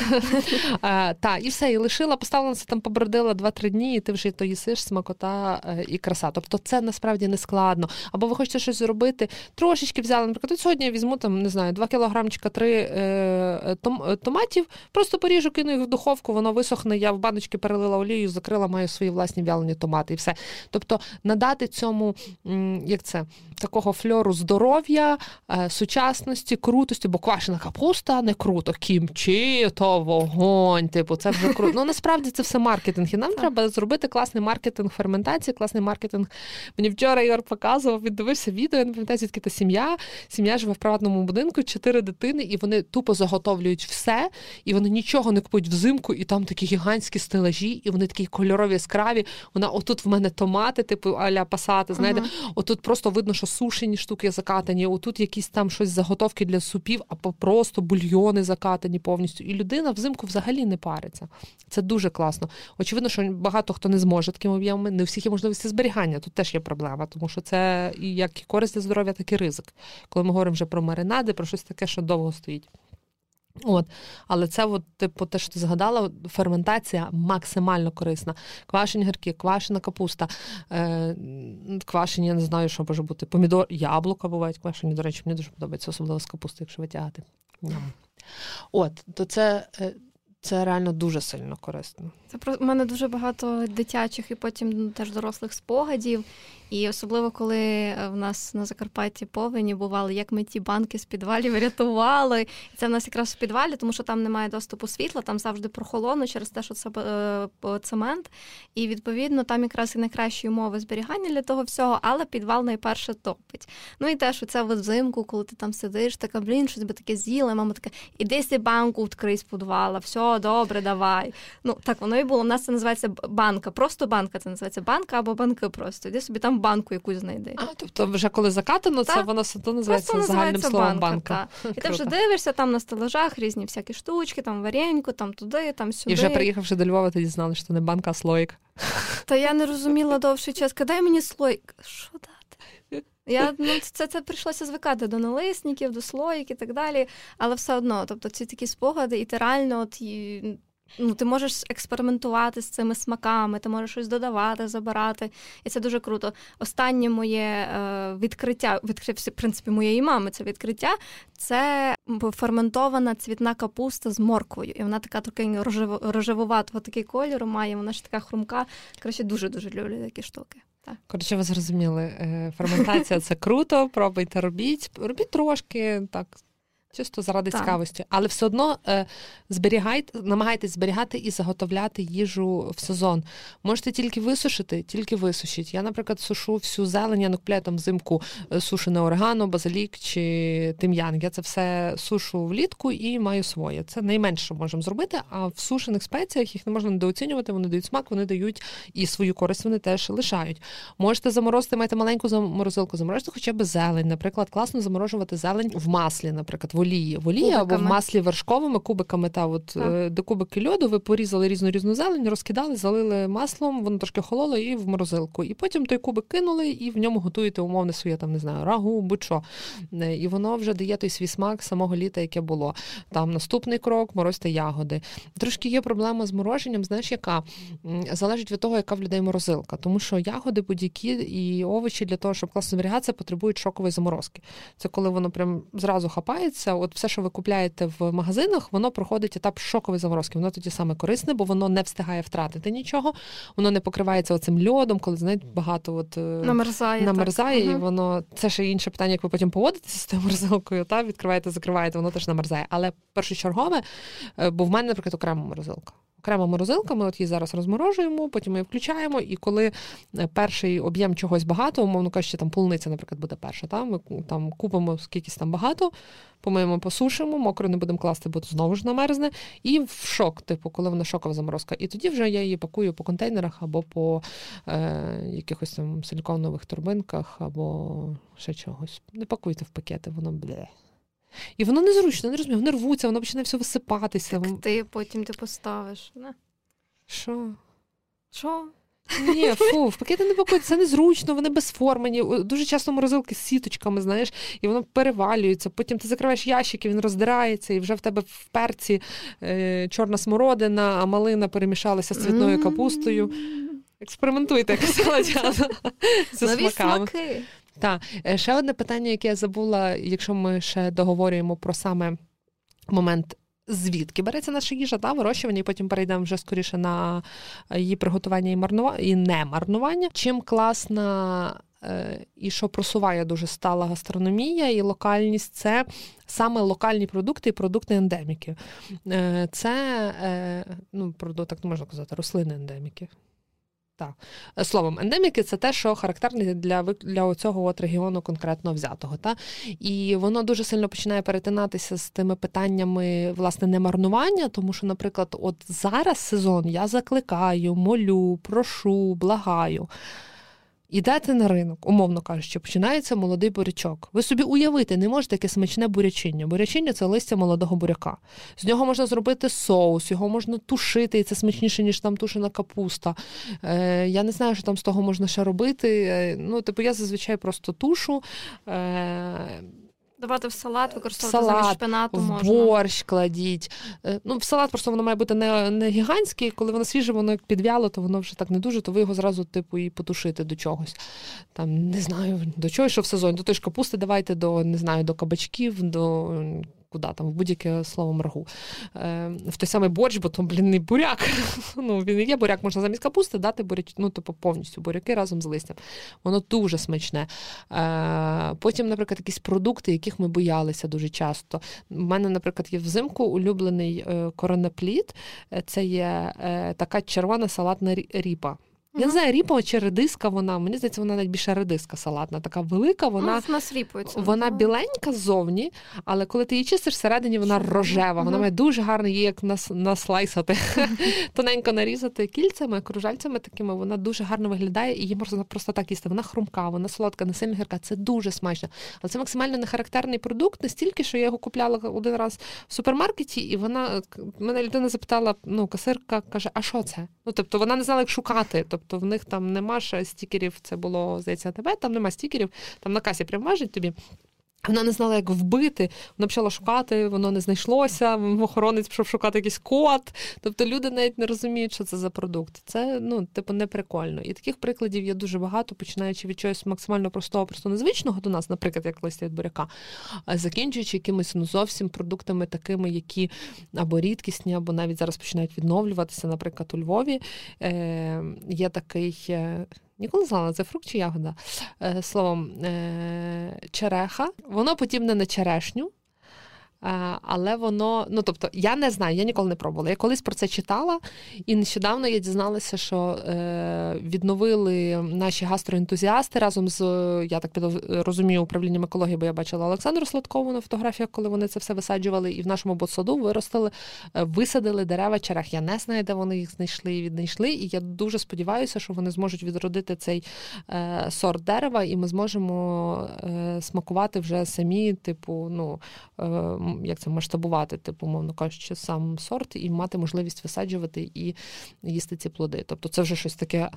Та, і все, і лишила, поставила там, побродила 2-3 дні, і ти вже то їсиш, смакота і краса. Тобто це насправді не складно. Або ви хочете щось зробити, трошечки взяли, наприклад, сьогодні я візьму там, не знаю, 2 кілограмчика 3 томатів, просто поріжу, кину їх в духовку, воно висохне, я в баночки перелила олію, закрила, маю свої власні вялені томати і все. Тобто надати цьому, як це такого фльору здоров'я, е, сучасності, крутості, бо квашена капуста не круто. Кімчі, то вогонь. Типу, це вже круто. Ну насправді це все маркетинг. І нам так. треба зробити класний маркетинг ферментації, класний маркетинг. Мені вчора Ігор показував, він дивився відео. Я не пам'ятаю, звідки та сім'я. Сім'я живе в приватному будинку, чотири дитини, і вони тупо заготовлюють все, і вони нічого не купують взимку, і там такі гігантські стелажі, і вони такі кольорові яскраві. Вона отут в мене томати, типу аля пасати. Знаєте, uh-huh. отут просто видно, що сушені штуки закатані, отут якісь там щось заготовки для супів, або просто бульйони закатані повністю. І людина взимку взагалі не париться. Це дуже класно. Очевидно, що багато хто не зможе таким об'ємами, не у всіх є можливості зберігання. Тут теж є проблема, тому що це і як і користь для здоров'я, так і ризик. Коли ми говоримо вже про маринади, про щось таке, що довго стоїть. От, Але це, от, типу, те, що ти згадала, ферментація максимально корисна. Квашені гірки, квашена капуста, е, квашені, я не знаю, що може бути. Помідор, яблука бувають квашені, до речі, мені дуже подобається, особливо з капусти, якщо витягати. От, то це е, це реально дуже сильно корисно. Це про мене дуже багато дитячих і потім ну, теж дорослих спогадів. І особливо, коли е, в нас на Закарпатті повені бували, як ми ті банки з підвалів рятували. І це в нас якраз в підвалі, тому що там немає доступу світла, там завжди прохолодно через те, що це е, цемент. І відповідно там якраз і найкращі умови зберігання для того всього, але підвал найперше топить. Ну і теж оце взимку, коли ти там сидиш, така блін, щось би таке з'їла. Мама така, іди си банку відкрий з підвала, все добре, давай. Ну так воно і було. У нас це називається банка, просто банка. Це називається банка або банки просто. Іди собі там банку якусь знайди. А, Тобто, вже коли закатано, це воно то називається Просто загальним називається словом банка. банка. І ти вже дивишся там на стелажах різні всякі штучки, там вареньку, там туди, там сюди. І вже приїхавши до Львова, тоді знали, що не банка, а слоїк. Та я не розуміла довший час. Дай мені слоїк. Що дати? Я ну це це прийшлося звикати до налисників, до слоїк і так далі. Але все одно, тобто ці такі спогади, і ти реально от ну, ти можеш експериментувати з цими смаками, ти можеш щось додавати, забирати. І це дуже круто. Останнє моє е, відкриття, відкрив, в принципі, моєї мами це відкриття. Це ферментована цвітна капуста з морквою. І вона така трохи рожевуватого такий кольору має, вона ж така хрумка. Коротше, дуже-дуже люблю такі штуки. Так. Коротше, ви зрозуміли, е, ферментація це круто, пробуйте, робіть, робіть трошки так чисто заради так. цікавості, але все одно е, зберігайте, намагайтесь зберігати і заготовляти їжу в сезон. Можете тільки висушити, тільки висушіть. Я, наприклад, сушу всю зелень, я не купляю там взимку е, сушене орегано, базилік чи тим'ян. Я це все сушу влітку і маю своє. Це найменше, що можемо зробити. А в сушених спеціях їх не можна недооцінювати, вони дають смак, вони дають і свою користь вони теж лишають. Можете заморозити, маєте маленьку заморозилку, заморозити хоча б зелень. Наприклад, класно заморожувати зелень в маслі, наприклад, в олії, в олії або в маслі вершковими кубиками. Та от так. Е, до кубики льоду ви порізали різну різну зелень, розкидали, залили маслом, воно трошки хололо і в морозилку. І потім той кубик кинули, і в ньому готуєте умовне своє там не знаю, рагу, будь-що. Е, і воно вже дає той свій смак самого літа, яке було. Там наступний крок морозьте ягоди. Трошки є проблема з мороженням, знаєш, яка залежить від того, яка в людей морозилка. Тому що ягоди будь-які і овочі для того, щоб класно зберігатися, потребують шокової заморозки. Це коли воно прям зразу хапається от все, що ви купляєте в магазинах, воно проходить етап шокової заморозки. Воно тоді саме корисне, бо воно не встигає втратити нічого, воно не покривається оцим льодом, коли знаєте, багато от намерзає, намерзає, так. і воно це ще інше питання, як ви потім поводитеся з тою морозилкою, та відкриваєте, закриваєте, воно теж намерзає. Але першочергове, е, бо в мене, наприклад, окрема морозилка окрема морозилка, ми от її зараз розморожуємо, потім ми її включаємо, і коли е, перший об'єм чогось багато, умовно кажучи, там полуниця, наприклад, буде перша. Та? Ми там купимо скількись там багато, помиємо, посушимо, мокро не будемо класти, бо знову ж намерзне. І в шок, типу, коли вона шокова заморозка. І тоді вже я її пакую по контейнерах або по е, якихось там силіконових турбинках, або ще чогось. Не пакуйте в пакети, воно бле. І воно незручно, не розумію, вони рвуться, воно починає все висипатися. Так Ти потім ти поставиш. Не? Що? Що? Ні, фу, в пакети не пакують, це незручно, вони безформені. Дуже часто морозилки з сіточками, знаєш, і воно перевалюється. Потім ти закриваєш ящик, і він роздирається, і вже в тебе в перці е, чорна смородина, а малина перемішалася з цвітною капустою. Експериментуйте, як Нові смаки. Так, е, ще одне питання, яке я забула, якщо ми ще договорюємо про саме момент. Звідки береться наша їжа та вирощування, і потім перейдемо вже скоріше на її приготування і марнування і не марнування. Чим класна е, і що просуває дуже стала гастрономія і локальність, це саме локальні продукти і продукти ендеміки. Е, це ну, так не можна казати, рослини ендеміки. Так. Словом, ендеміки це те, що характерне для для цього от регіону конкретно взятого. Та? І воно дуже сильно починає перетинатися з тими питаннями власне немарнування, тому що, наприклад, от зараз сезон я закликаю, молю, прошу, благаю. Ідете на ринок, умовно кажучи, починається молодий бурячок. Ви собі уявити не можете таке смачне бурячиння. Бурячиння це листя молодого буряка. З нього можна зробити соус, його можна тушити, і це смачніше, ніж там тушена капуста. Е, Я не знаю, що там з того можна ще робити. Е, ну, типу, я зазвичай просто тушу. Е, Давати в салат, використовувати салат, замість шпинату в можна. борщ кладіть. Е, Ну, в салат просто воно має бути не, не гігантський, коли воно свіже, воно як підв'яло, то воно вже так не дуже, то ви його зразу, типу, і потушити до чогось. Там, не знаю, до чого, що в сезоні, До тої ж капусти давайте до, не знаю, до кабачків, до куди там, в будь-яке слово мрагу. Е, в той самий борщ, бо то, блін, не буряк. ну, він є буряк, можна замість капусти дати буряч, ну, типу, повністю буряки разом з листям. Воно дуже смачне. Е, потім, наприклад, якісь продукти, яких ми боялися дуже часто. У мене, наприклад, є взимку улюблений е, коронеплід. Е, Це є е, така червона салатна рі- ріпа. Я не знаю, ріпа чи редиска вона. Мені здається, вона навіть більше редиска салатна, така велика, вона. Ріпується. Вона біленька ззовні, але коли ти її чистиш, всередині вона рожева. Вона має дуже гарно її як нас, наслайсати, тоненько нарізати кільцями, кружальцями такими. Вона дуже гарно виглядає і її можна просто так їсти. Вона хрумка, вона солодка, не сильно гірка. Це дуже смачно. Але це максимально нехарактерний продукт, настільки, що я його купляла один раз в супермаркеті, і вона мене людина запитала: ну, касирка каже, а що це? Ну тобто вона не знала, як шукати. Тобто в них там нема ще стікерів. Це було здається тебе. Там нема стікерів. Там на касі прям важить тобі. Вона не знала, як вбити, вона почала шукати, воно не знайшлося. Охоронець пішов шукати якийсь код. Тобто люди навіть не розуміють, що це за продукт. Це ну, типу, не прикольно. І таких прикладів є дуже багато, починаючи від чогось максимально простого, просто незвичного до нас, наприклад, як листя від буряка, а закінчуючи якимись ну зовсім продуктами, такими, які або рідкісні, або навіть зараз починають відновлюватися. Наприклад, у Львові е, є такий. Ніколи не знала, це фрукт чи ягода. Е, словом, е, череха. Воно подібне на черешню. Е, Але воно, ну тобто, я не знаю, я ніколи не пробувала. Я колись про це читала, і нещодавно я дізналася, що е, відновили наші гастроентузіасти разом з я так розумію управлінням екології, бо я бачила Олександру Сладкову на фотографіях, коли вони це все висаджували, і в нашому ботсаду виростили, е, висадили дерева черех. Я не знаю, де вони їх знайшли і віднайшли. І я дуже сподіваюся, що вони зможуть відродити цей сорт дерева, і ми зможемо смакувати вже самі, типу, ну як це масштабувати, типу, умовно кажучи, сам сорт, і мати можливість висаджувати і їсти ці плоди. Тобто, це вже щось таке.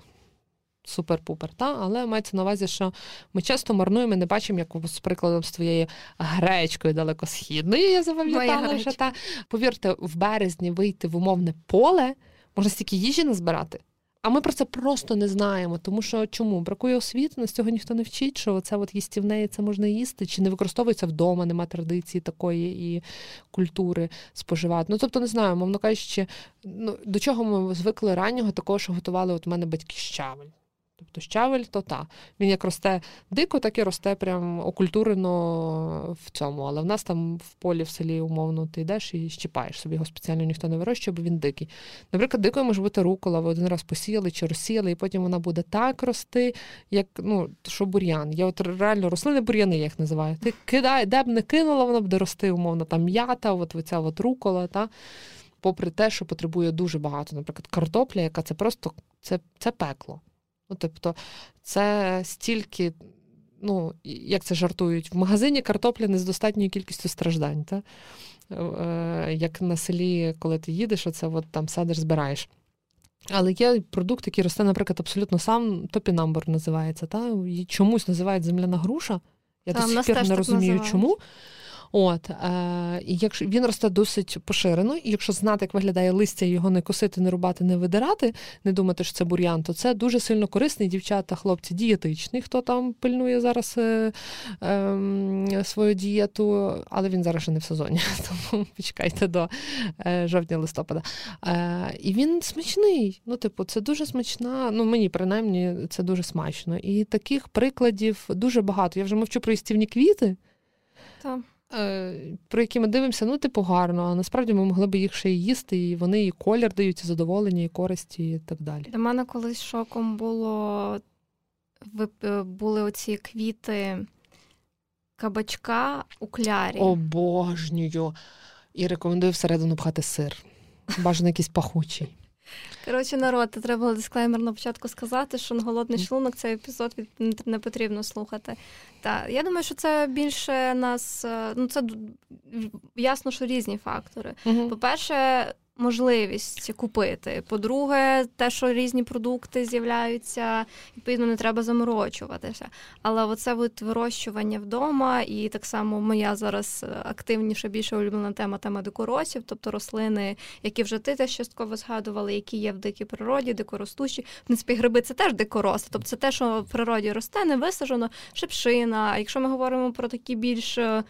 Супер-пупер, та але мається на увазі, що ми часто марнуємо, не бачимо, як з прикладом з твоєю гречкою далекосхідною. Я запам'ятала, що та повірте, в березні вийти в умовне поле, можна стільки їжі назбирати. А ми про це просто не знаємо. Тому що чому? Бракує освіти, нас цього ніхто не вчить, що це от їстівне це можна їсти, чи не використовується вдома, нема традиції такої і культури споживати. Ну тобто не знаю, мовно кажучи, ну до чого ми звикли раннього, такого, що готували от у мене батьки щавель. Тобто щавель то та. Він як росте дико, так і росте прям окультурено в цьому. Але в нас там в полі в селі, умовно, ти йдеш і щіпаєш собі його спеціально ніхто не вирощує, бо він дикий. Наприклад, дикою може бути рукола, ви один раз посіяли чи розсіяли, і потім вона буде так рости, як ну, що бур'ян. Я от реально рослини бур'яни, я їх називаю. Ти кидай, де б не кинула, вона буде рости, умовно, там м'ята, от оця от рукола. Та? Попри те, що потребує дуже багато, наприклад, картопля, яка це просто це, це пекло. Ну, тобто, це стільки, ну, як це жартують, в магазині картопля не з достатньою кількістю страждань. Та? Е, Як на селі, коли ти їдеш, оце от там садиш, збираєш. Але є продукт, який росте, наприклад, абсолютно сам топінамбур називається. Та? І чомусь називають земляна груша. Я до сих пір не розумію, називають. чому. От, е, якщо він росте досить поширено, і якщо знати, як виглядає листя, його не косити, не рубати, не видирати, не думати, що це бур'ян, то це дуже сильно корисний дівчата, хлопці, дієтичний, хто там пильнує зараз е, е, свою дієту, але він зараз ще не в сезоні, тому почекайте до е, жовтня-листопада. Е, і він смачний. Ну, типу, це дуже смачна. Ну, мені принаймні це дуже смачно. І таких прикладів дуже багато. Я вже мовчу про їстівні квіти. Та. Е, про які ми дивимося, ну, типу, гарно, а насправді ми могли б їх ще й їсти, і вони і колір дають, і задоволення, і користі, і так далі. Для мене колись шоком було е, були оці квіти кабачка у клярі. Обожнюю. І рекомендую всередину пхати сир. Бажано якийсь пахучий. Коротше, народ, треба було дисклеймер на початку сказати, що на голодний шлунок цей епізод не потрібно слухати. Та я думаю, що це більше нас. Е, ну це ясно, що різні фактори. Угу. По-перше, можливість купити. По-друге, те, що різні продукти з'являються, відповідно, не треба заморочуватися. Але оце от вирощування вдома, і так само моя зараз активніша, більше улюблена тема тема дикоросів, тобто рослини, які вже ти теж частково згадували, які є в дикій природі, дикоростущі. В принципі, гриби це теж дикороси, тобто це те, що в природі росте, не висаджено, шипшина. А якщо ми говоримо про такі більш Е,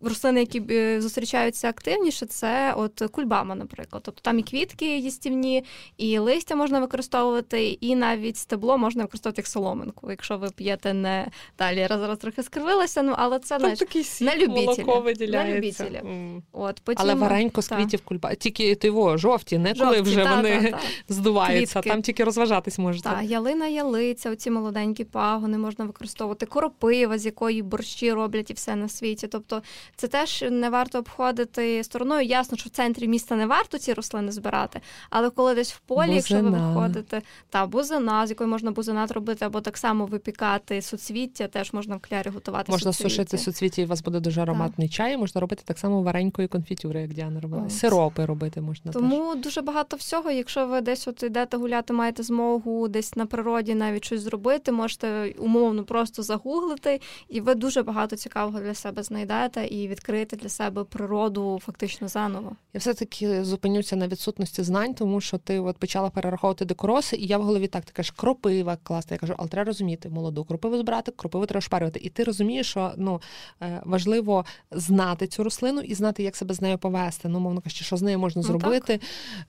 рослини, які е, зустрічаються активніше, це от кульбама, наприклад. Тобто там і квітки їстівні, і листя можна використовувати, і навіть стебло можна використовувати як соломинку. Якщо ви п'єте не далі, я зараз трохи скривилася, ну але це знаєш, на любителя. На любителя. Mm. От, потім, але варенько з квітів кульба. Тільки тиво, жовті, не коли вже та, вони та, та. здуваються, Квітки. там тільки розважатись можете. Так, ялина, ялиця, оці молоденькі пагони можна використовувати, коропива, з якої борщі роблять і все на світі. Тобто це теж не варто обходити стороною. Ясно, що в центрі міста не варто ці рослини збирати, але коли десь в полі, бузина. якщо ви виходите, та бузина, з якої можна бузинат робити, або так само випікати суцвіття, теж можна в клярі готувати. Можна суцвіття. сушити суцвіття, і у вас буде дуже ароматний так. чай. Можна робити так само варенької конфітюри, як Діана робила. Ось. Сиропи робити можна. Тому теж. дуже багато всього. Якщо ви десь от йдете гуляти, маєте змогу десь на природі навіть щось зробити, можете умовно просто загуглити, і ви дуже багато цікавого для себе знайдете і відкрити для себе природу фактично заново. Я все таки зупинюся на відсутності знань, тому що ти от почала перераховувати декороси, і я в голові так ти кажеш, кропива класна. Я кажу, але треба розуміти молоду кропиву збирати, кропиву треба шпарювати. І ти розумієш, що ну е, важливо знати цю рослину і знати, як себе з нею повести. Ну, мовно кажучи, що з нею можна ну, зробити.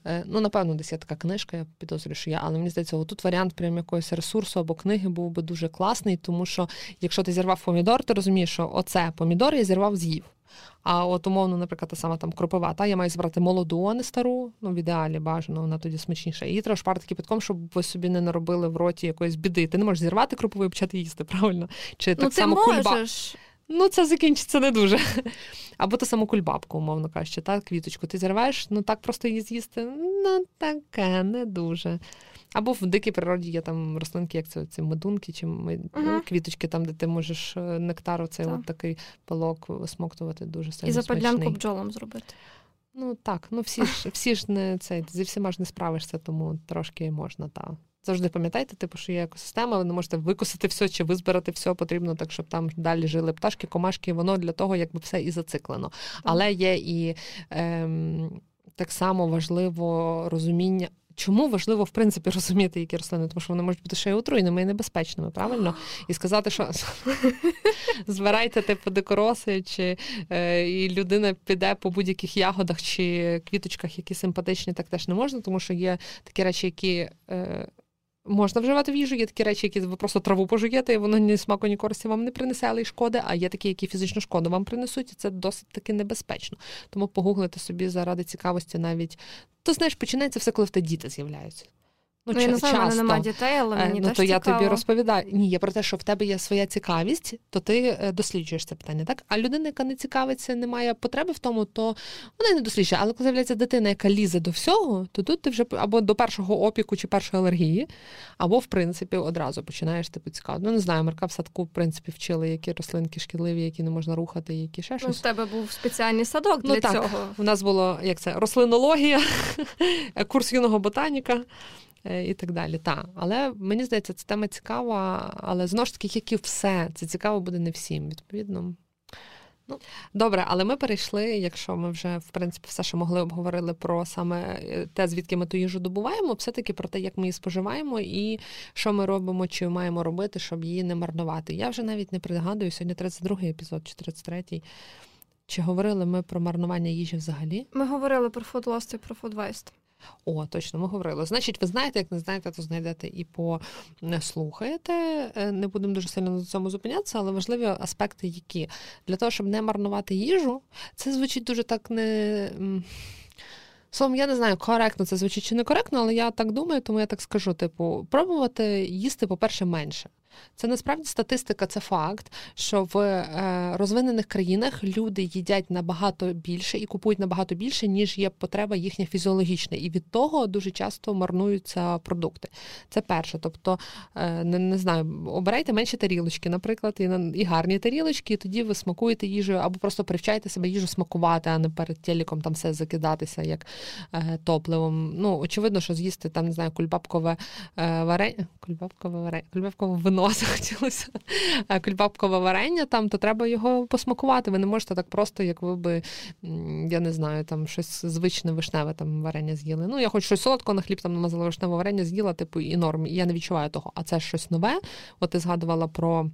Так. Ну, напевно, десь є така книжка, я підозрюю, що я, але мені здається, тут варіант прям якогось ресурсу або книги був би дуже класний, тому що якщо ти зірвав помідор, ти розумієш, що оце помідор я зірвав з'їв. А от умовно, наприклад, та сама там кропива, та я маю збирати молоду, а не стару. Ну, в ідеалі бажано, вона тоді смачніша. Її треба шпарити кипятком, щоб ви собі не наробили в роті якоїсь біди. Ти не можеш зірвати кропову і почати їсти, правильно? Чи так ну, само ти кульба. можеш. Ну, це закінчиться не дуже. Або ту саму кульбабку, умовно кажучи, та квіточку ти зірваєш, ну так просто її з'їсти. Ну, таке, не дуже. Або в дикій природі є там рослинки, як це ці медунки, чи мед... uh квіточки, там, де ти можеш е, нектар, оцей от такий пилок смоктувати дуже сильно. І западлянку бджолом зробити. Ну так, ну всі ж всі ж не це зі всіма ж не справишся, тому трошки можна, так. Завжди пам'ятайте, типу, що є екосистема, ви не можете викосити все чи визбирати все потрібно, так щоб там далі жили пташки, комашки, воно для того, якби все і зациклено. Але є і ем, так само важливо розуміння. Чому важливо в принципі розуміти, які рослини, тому що вони можуть бути ще й отруйними і небезпечними, правильно? І сказати, що збирайте типу декороси, чи е, і людина піде по будь-яких ягодах чи квіточках, які симпатичні, так теж не можна, тому що є такі речі, які е, Можна вживати в їжу, є такі речі, які ви просто траву пожуєте, і воно ні смаку, ні користі вам не принесе, але й шкоди, а є такі, які фізичну шкоду вам принесуть, і це досить таки небезпечно. Тому погуглити собі заради цікавості навіть. То знаєш, починається все, коли в те діти з'являються. Ну, ну, я не знаю, в мене немає дітей, але е, мені ну, теж то цікаво. я тобі розповідаю. Ні, я про те, що в тебе є своя цікавість, то ти е, досліджуєш це питання, так? А людина, яка не цікавиться, не має потреби в тому, то вона не досліджує. Але коли з'являється дитина, яка лізе до всього, то тут ти вже або до першого опіку чи першої алергії, або, в принципі, одразу починаєш типу цікаво. Ну, не знаю, Марка в садку, в принципі, вчили, які рослинки шкідливі, які не можна рухати, які ще щось. Ну, в тебе був спеціальний садок для ну, так. цього. У нас було як це рослинологія, курс юного ботаніка. Е, і так далі. Та. Але мені здається, ця тема цікава, але знову ж таки, як і все, це цікаво буде не всім. Відповідно. Ну, Добре, але ми перейшли, якщо ми вже, в принципі, все, що могли обговорили про саме е, те, звідки ми ту їжу добуваємо, все-таки про те, як ми її споживаємо і що ми робимо, чи маємо робити, щоб її не марнувати. Я вже навіть не пригадую, сьогодні 32-й епізод чи 33-й. Чи говорили ми про марнування їжі взагалі? Ми говорили про loss і про waste. О, точно, ми говорили. Значить, ви знаєте, як не знаєте, то знайдете і послухаєте. Е, не будемо дуже сильно на цьому зупинятися, але важливі аспекти, які для того, щоб не марнувати їжу, це звучить дуже так не. Словом, я не знаю, коректно це звучить чи не коректно, але я так думаю, тому я так скажу: типу, пробувати їсти, по-перше, менше. Це насправді статистика, це факт, що в е, розвинених країнах люди їдять набагато більше і купують набагато більше, ніж є потреба їхня фізіологічна. І від того дуже часто марнуються продукти. Це перше. Тобто, е, не, не знаю, обирайте менші тарілочки, наприклад, і і гарні тарілочки, і тоді ви смакуєте їжу, або просто привчайте себе їжу смакувати, а не перед телеком там все закидатися як е, топливом. Ну, очевидно, що з'їсти там, не знаю, кульбабкове варення, кульбабкове варення, кульбабкове вино захотілося кульбабкове варення, там, то треба його посмакувати. Ви не можете так просто, як ви би, я не знаю, там щось звичне вишневе там варення з'їли. Ну, я хоч щось солодко на хліб там намазала вишневе варення, з'їла, типу, і норм. І я не відчуваю того. А це щось нове. От ти згадувала про.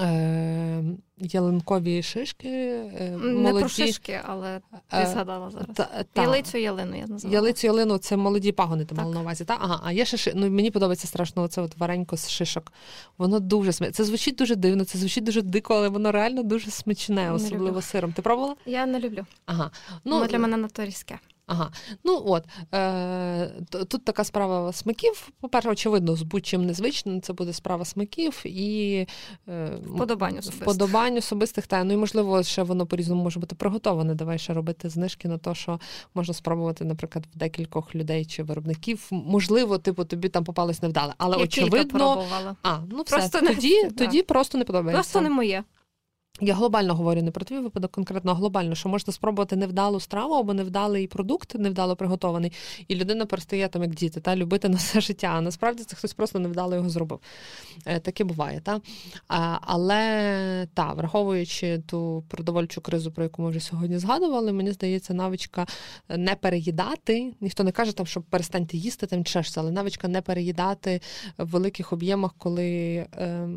Е, ялинкові шишки. Е, не про шишки, але ти е, згадала зараз. Та, та. Ялицю ялину я називала. Ялицю ялину це молоді пагони, ти мала на увазі. Та? Ага, а є шиши. Ну, мені подобається страшно оце от варенько з шишок. Воно дуже смачне. Це звучить дуже дивно, це звучить дуже дико, але воно реально дуже смачне, особливо сиром. Ти пробувала? Я не люблю. Ага. Ну, Воно для мене надто різке. Ага, ну от е, тут така справа смаків. По-перше, очевидно, з будь-чим незвичним це буде справа смаків і е, вподобань особистих. вподобань особистих та ну і можливо ще воно по-різному може бути приготоване. Давай ще робити знижки на те, що можна спробувати, наприклад, в декількох людей чи виробників. Можливо, типу тобі там попалось невдале, але Я очевидно, а ну все просто тоді, не, тоді просто не подобається. Просто не моє. Я глобально говорю не про твій випадок, конкретно а глобально, що можна спробувати невдалу страву або невдалий продукт, невдало приготований, і людина перестає там, як діти, та любити на все життя. А насправді це хтось просто невдало його зробив. Е, таке буває, та але та, враховуючи ту продовольчу кризу, про яку ми вже сьогодні згадували, мені здається, навичка не переїдати. Ніхто не каже, там, що перестаньте їсти чи щось, але навичка не переїдати в великих об'ємах, коли. Е,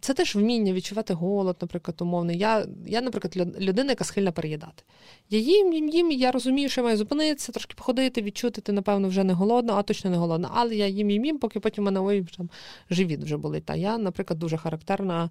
це теж вміння відчувати голод, наприклад, умовний. Я, я, наприклад, людина, яка схильна переїдати. Я їм, їм, їм, я розумію, що я маю зупинитися, трошки походити, відчути, ти, напевно, вже не голодна, а точно не голодна. Але я їм їм їм, поки потім в мене ой, там, живіт вже болить. Та я, наприклад, дуже характерна.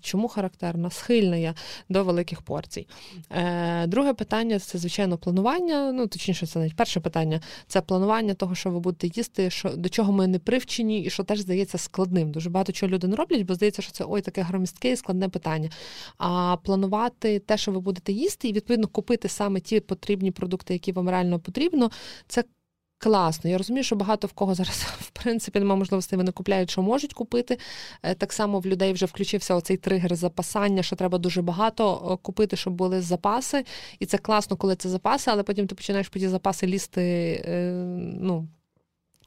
Чому характерна? Схильна я до великих порцій. Е, Друге питання це, звичайно, планування. Ну, точніше, це навіть перше питання це планування того, що ви будете їсти, що, до чого ми не привчені, і що теж здається складним. Дуже багато чого люди не роблять, бо здається, що це ой, таке громістке і складне питання. А планувати те, що ви будете їсти, і відповідно купити саме ті потрібні продукти, які вам реально потрібно, це. Класно, я розумію, що багато в кого зараз в принципі немає можливості, вони купляють, що можуть купити. Е, так само в людей вже включився оцей тригер запасання, що треба дуже багато купити, щоб були запаси. І це класно, коли це запаси, але потім ти починаєш по ті запаси лізти. Е, ну,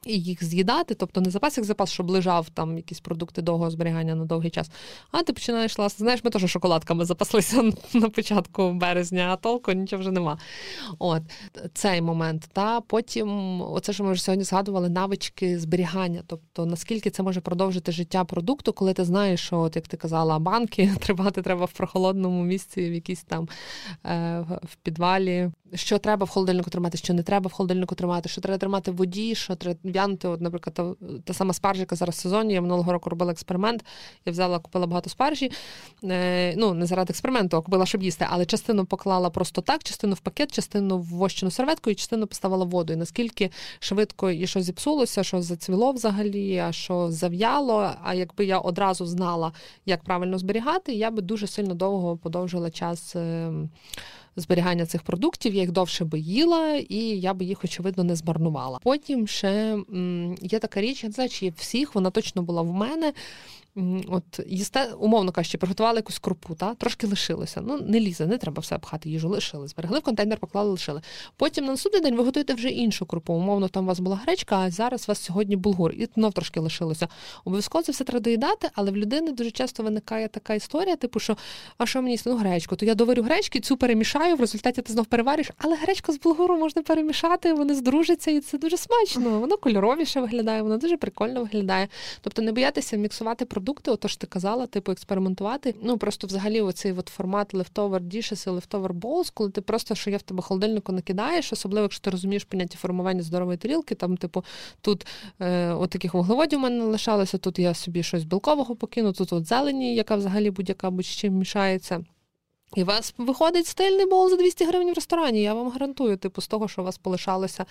і їх з'їдати, тобто не запас як запас, щоб лежав там якісь продукти довгого зберігання на довгий час. А ти починаєш ласти. Знаєш, ми теж шоколадками запаслися на початку березня, а толку нічого вже нема. От цей момент. Та потім, оце що ми вже сьогодні згадували, навички зберігання. Тобто наскільки це може продовжити життя продукту, коли ти знаєш, що, от, як ти казала, банки тримати треба в прохолодному місці, в якійсь там е, в підвалі що треба в холодильнику тримати, що не треба в холодильнику тримати, що треба тримати в воді, що треба в'янути. От, наприклад, та, та сама спаржика зараз в сезоні. Я минулого року робила експеримент. Я взяла, купила багато спаржі. Е, ну, не заради експерименту, а купила, щоб їсти, але частину поклала просто так, частину в пакет, частину в вощену серветку і частину поставила воду. І наскільки швидко і що зіпсулося, що зацвіло взагалі, а що зав'яло. А якби я одразу знала, як правильно зберігати, я би дуже сильно довго подовжила час. Е, зберігання цих продуктів, я їх довше би їла, і я би їх, очевидно, не змарнувала. Потім ще є така річ, я не знаю, чи всіх, вона точно була в мене. От їсте, умовно кажучи, приготували якусь крупу, та трошки лишилося. Ну не лізе, не треба все пхати їжу, лишили. Зберегли в контейнер, поклали, лишили. Потім на наступний день ви готуєте вже іншу крупу. Умовно, там у вас була гречка, а зараз у вас сьогодні булгур, і знов трошки лишилося. Обов'язково це все треба доїдати, але в людини дуже часто виникає така історія, типу, що а що мені ну, гречку? То я доварю гречки, цю перемішаю, в результаті ти знов перевариш, але гречку з булгуру можна перемішати, вони здружаться, і це дуже смачно. Воно кольоровіше виглядає, воно дуже прикольно виглядає. Тобто не боятися міксувати продукти, отож ти казала, типу, експериментувати. Ну просто взагалі оцей от формат leftover dishes і leftover bowls, коли ти просто що я в тебе холодильнику накидаєш, особливо, якщо ти розумієш поняття формування здорової тарілки, там, типу, тут е, от таких вуглеводів у мене лишалося, тут я собі щось білкового покину, тут от зелені, яка взагалі будь-яка будь-чим мішається. І вас виходить стильний бол за 200 гривень в ресторані. Я вам гарантую, типу, з того, що у вас полишалося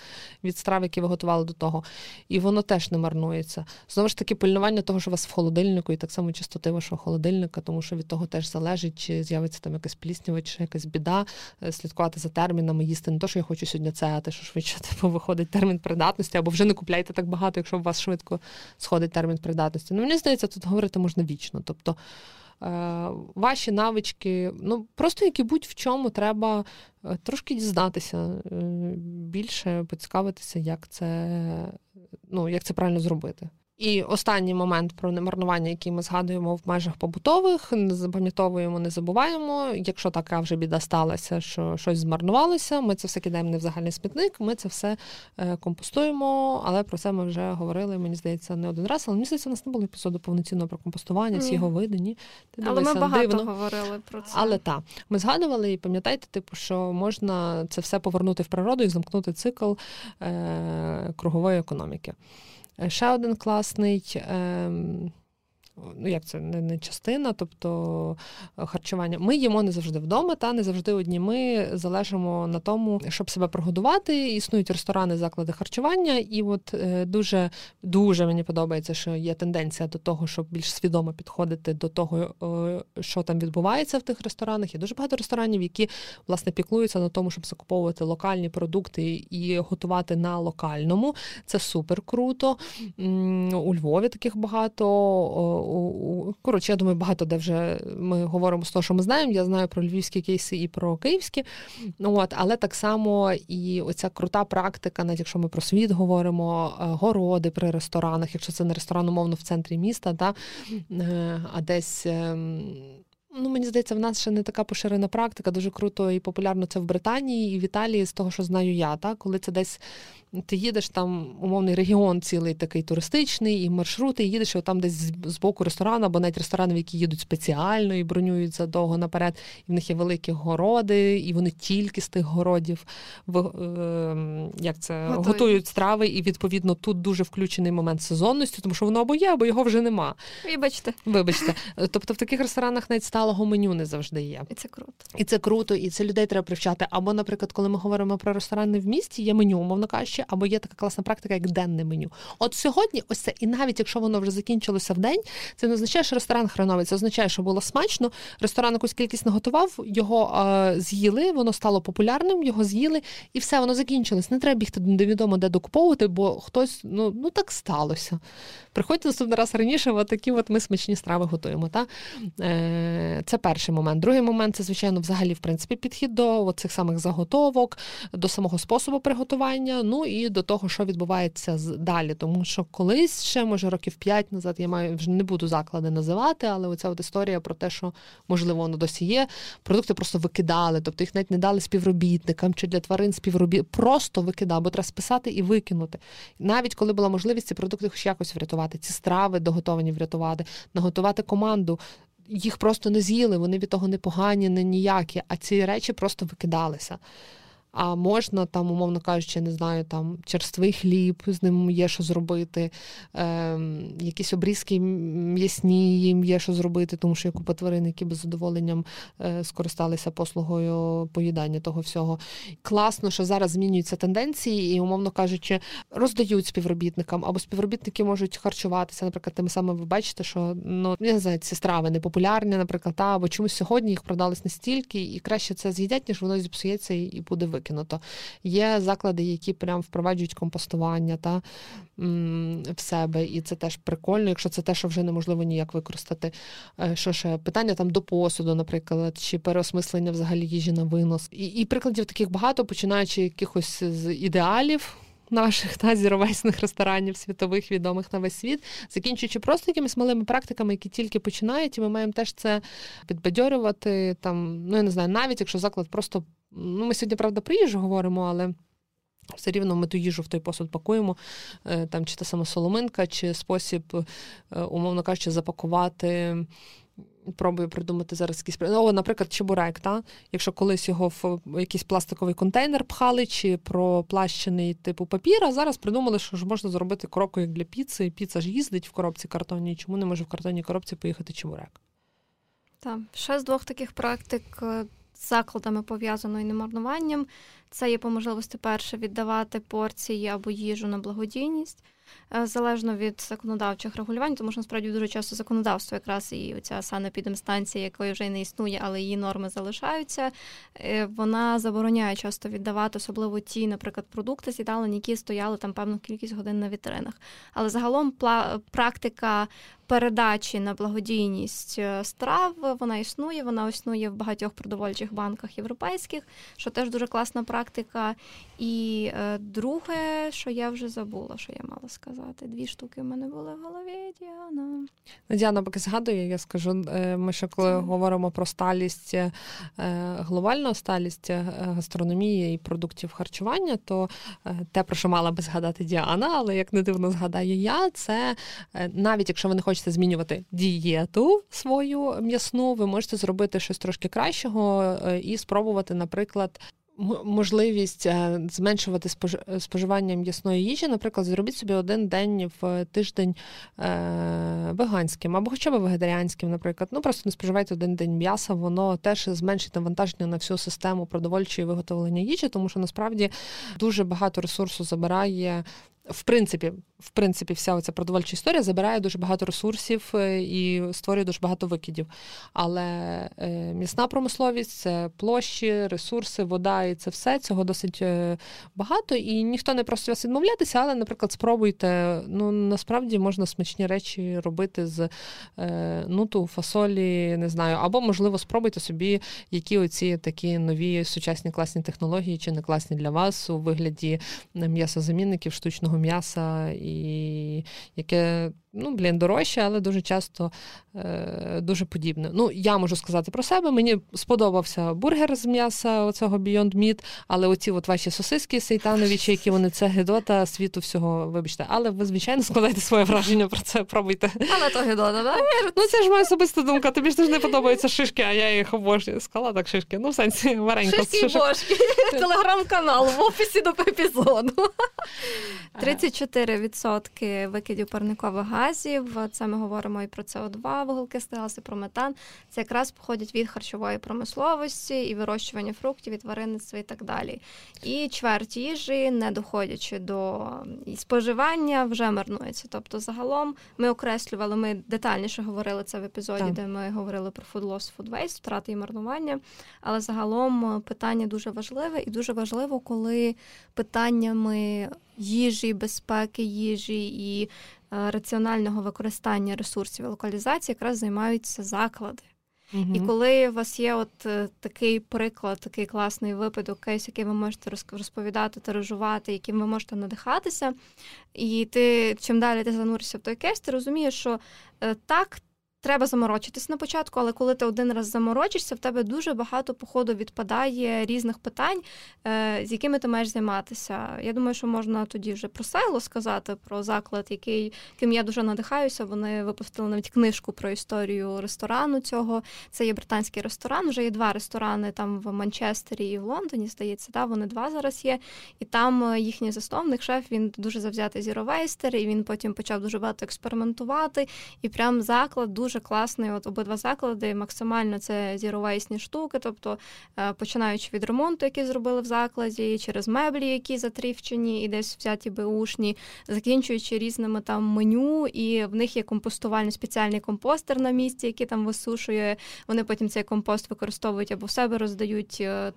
від страв, які ви готували до того. І воно теж не марнується. Знову ж таки, пильнування того, що у вас в холодильнику, і так само чистоти вашого холодильника, тому що від того теж залежить, чи з'явиться там якась пліснява, чи якась біда, е, слідкувати за термінами, їсти не то, що я хочу сьогодні це, а те, що швидше типу, виходить термін придатності, або вже не купляйте так багато, якщо у вас швидко сходить термін придатності. Ну, мені здається, тут говорити можна вічно. Тобто. Е, ваші навички, ну просто які будь-в чому треба е, трошки дізнатися е, більше, поцікавитися, як це, ну, як це правильно зробити. І останній момент про немарнування, який ми згадуємо в межах побутових, не запам'ятовуємо, не забуваємо. Якщо така вже біда сталася, що щось змарнувалося, ми це все кидаємо не в загальний смітник, ми це все е, компостуємо, але про це ми вже говорили, мені здається, не один раз. Але мені здається, у нас не було епізоду повноцінного про компостування, всі його види, ні. Ти але ми багато дивно. говорили про це. Але так, ми згадували і пам'ятаєте, типу, що можна це все повернути в природу і замкнути цикл е- кругової економіки. Е, ще один класний. Ем, ну як це не не частина, тобто е, харчування. Ми їмо не завжди вдома, та не завжди одні. Ми залежимо на тому, щоб себе прогодувати. Існують ресторани, заклади харчування, і от е, дуже дуже мені подобається, що є тенденція до того, щоб більш свідомо підходити до того, е, що там відбувається в тих ресторанах. Є дуже багато ресторанів, які власне піклуються на тому, щоб закуповувати локальні продукти і готувати на локальному. Це супер круто. У Львові таких багато коротше, я думаю, багато де вже ми говоримо з того, що ми знаємо. Я знаю про львівські кейси і про київські. От, Але так само і оця крута практика, навіть якщо ми про світ говоримо, е, городи при ресторанах, якщо це не ресторан, умовно в центрі міста, та, е, а десь. Ем, ну, мені здається, в нас ще не така поширена практика. Дуже круто і популярно це в Британії і в Італії, з того, що знаю я, та коли це десь ти їдеш там умовний регіон, цілий такий туристичний, і маршрути, і їдеш і там десь з боку ресторану, або навіть ресторани, в які їдуть спеціально і бронюють задовго наперед. І в них є великі городи, і вони тільки з тих городів в, е, як це готують. готують страви. І відповідно тут дуже включений момент сезонності, тому що воно або є, або його вже нема. Вибачте, вибачте. Тобто в таких ресторанах навіть сталого меню не завжди є. І це круто. І це круто, і це людей треба привчати. Або, наприклад, коли ми говоримо про ресторани в місті, є меню, умовно кажучи або є така класна практика, як денне меню. От сьогодні, ось це, і навіть якщо воно вже закінчилося в день, це не означає, що ресторан хреновий, це означає, що було смачно. Ресторан якусь кількість наготував, його е, з'їли, воно стало популярним, його з'їли, і все, воно закінчилось. Не треба бігти невідомо де докуповувати, бо хтось ну ну так сталося. Приходьте наступний раз раніше, от такі от ми смачні страви готуємо. Та? Е, Це перший момент. Другий момент це, звичайно, взагалі, в принципі, підхід до цих самих заготовок, до самого способу приготування. Ну і до того, що відбувається далі. Тому що колись ще, може, років п'ять назад, я маю вже не буду заклади називати, але оця от історія про те, що можливо воно досі є. Продукти просто викидали, тобто їх навіть не дали співробітникам чи для тварин співробіт. Просто викидали, бо треба списати і викинути. Навіть коли була можливість ці продукти хоч якось врятувати, ці страви доготовані врятувати, наготувати команду. Їх просто не з'їли, вони від того не погані, не ніякі, а ці речі просто викидалися. А можна там, умовно кажучи, не знаю, там черствий хліб, з ним є що зробити, е, якісь обрізки м'ясні їм є що зробити, тому що є купа тварин, які без задоволенням е, скористалися послугою поїдання того всього. Класно, що зараз змінюються тенденції, і, умовно кажучи, роздають співробітникам, або співробітники можуть харчуватися. Наприклад, тими саме ви бачите, що ну я не знаю, ці страви не популярні, наприклад, та, або чомусь сьогодні їх продались настільки, і краще це з'їдять, ніж воно зіпсується і буде викинуто викинуто. Є заклади, які прям впроваджують компостування та в себе, і це теж прикольно, якщо це те, що вже неможливо ніяк використати. Е, що ще питання там до посуду, наприклад, чи переосмислення взагалі їжі на винос. І, і прикладів таких багато, починаючи якихось з ідеалів наших та зіровесних ресторанів світових відомих на весь світ, закінчуючи просто якимись малими практиками, які тільки починають, і ми маємо теж це підбадьорювати. Там, ну я не знаю, навіть якщо заклад просто ну ми сьогодні правда про їжу говоримо, але. Все рівно ми ту їжу в той посуд пакуємо, е, там чи та сама соломинка, чи спосіб, е, умовно кажучи, запакувати Пробую придумати зараз якісь О, наприклад, чебурек, та? якщо колись його в якийсь пластиковий контейнер пхали, чи проплащений типу папір, а зараз придумали, що ж можна зробити коробку як для піци. Піца ж їздить в коробці картонній, чому не може в картонній коробці поїхати чебурек? Так, ще з двох таких практик е, закладами пов'язано немарнуванням. Це є по можливості перше віддавати порції або їжу на благодійність. Е, залежно від законодавчих регулювань, тому що насправді дуже часто законодавство, якраз і ця санепідемстанція, якої вже не існує, але її норми залишаються. Е, вона забороняє часто віддавати, особливо ті, наприклад, продукти сідалень, які стояли там певну кількість годин на вітринах. Але загалом практика передачі на благодійність е, страв вона існує. Вона існує в багатьох продовольчих банках європейських, що теж дуже класна практика. І друге, що я вже забула, що я мала сказати. Дві штуки в мене були в голові. Діана. Ну, Діана, поки згадує, я скажу. Е, ми ще коли говоримо про сталість, глобальну сталість гастрономії і продуктів харчування, то те, про що мала би згадати Діана, але як не дивно згадаю я, це навіть якщо ви не хочете змінювати дієту свою м'ясну, ви можете зробити щось трошки кращого е, і спробувати, наприклад. Можливість е, зменшувати споживання м'ясної їжі, наприклад, зробіть собі один день в тиждень е, веганським або хоча б вегетаріанським, наприклад. Ну просто не споживайте один день м'яса, воно теж зменшить навантаження на всю систему продовольчої виготовлення їжі, тому що насправді дуже багато ресурсу забирає в принципі, в принципі, вся ця продовольча історія забирає дуже багато ресурсів е, і створює дуже багато викидів. Але е, м'ясна промисловість це площі, ресурси, вода і це все цього досить е, багато. І ніхто не просить вас відмовлятися, але, наприклад, спробуйте. Ну насправді можна смачні речі робити з нуту, фасолі, не знаю, або, можливо, спробуйте собі, які оці такі нові сучасні класні технології, чи не класні для вас у вигляді м'ясозамінників, штучного м'яса і y, jakie ну, блін, дорожче, але дуже часто е, дуже подібне. Ну, я можу сказати про себе. Мені сподобався бургер з м'яса оцього Beyond Meat, але оці от ваші сосиски сейтановичі, які вони це гедота світу всього, вибачте. Але ви, звичайно, складайте своє враження про це, пробуйте. Але то гедота, да? Ну, це ж моя особиста думка. Тобі ж не подобаються шишки, а я їх обожнюю. Скала так шишки. Ну, в сенсі варенько. Шишки і бошки. Телеграм-канал в описі до епізоду. 34% викидів парникових газів газів. Це ми говоримо і про СО2, вуглекислий газ, і про метан. Це якраз походять від харчової промисловості і вирощування фруктів, і тваринництва і так далі. І чверть їжі, не доходячи до споживання, вже марнується. Тобто, загалом ми окреслювали, ми детальніше говорили це в епізоді, так. де ми говорили про food loss, food waste, втрати і марнування. Але загалом питання дуже важливе і дуже важливо, коли питаннями їжі, безпеки їжі і Е, раціонального використання ресурсів і локалізації якраз займаються заклади. uh І коли у вас є от е, такий приклад, такий класний випадок, кейс, який ви можете розповідати, тиражувати, яким ви можете надихатися, і ти чим далі ти зануришся в той кейс, ти розумієш, що е, так Треба заморочитись на початку, але коли ти один раз заморочишся, в тебе дуже багато походу відпадає різних питань, е, з якими ти маєш займатися. Я думаю, що можна тоді вже про село сказати, про заклад, який ким я дуже надихаюся. Вони випустили навіть книжку про історію ресторану цього. Це є британський ресторан. Вже є два ресторани там в Манчестері і в Лондоні. Здається, да, вони два зараз є. І там е, їхній засновник, шеф, він дуже завзятий зіровейстер, і він потім почав дуже багато експериментувати. І прям заклад дуже дуже класний. От обидва заклади максимально це зіровейсні штуки, тобто е, починаючи від ремонту, який зробили в закладі, через меблі, які затрівчені і десь взяті беушні, закінчуючи різними там меню, і в них є компостувальний спеціальний компостер на місці, який там висушує. Вони потім цей компост використовують або в себе роздають е,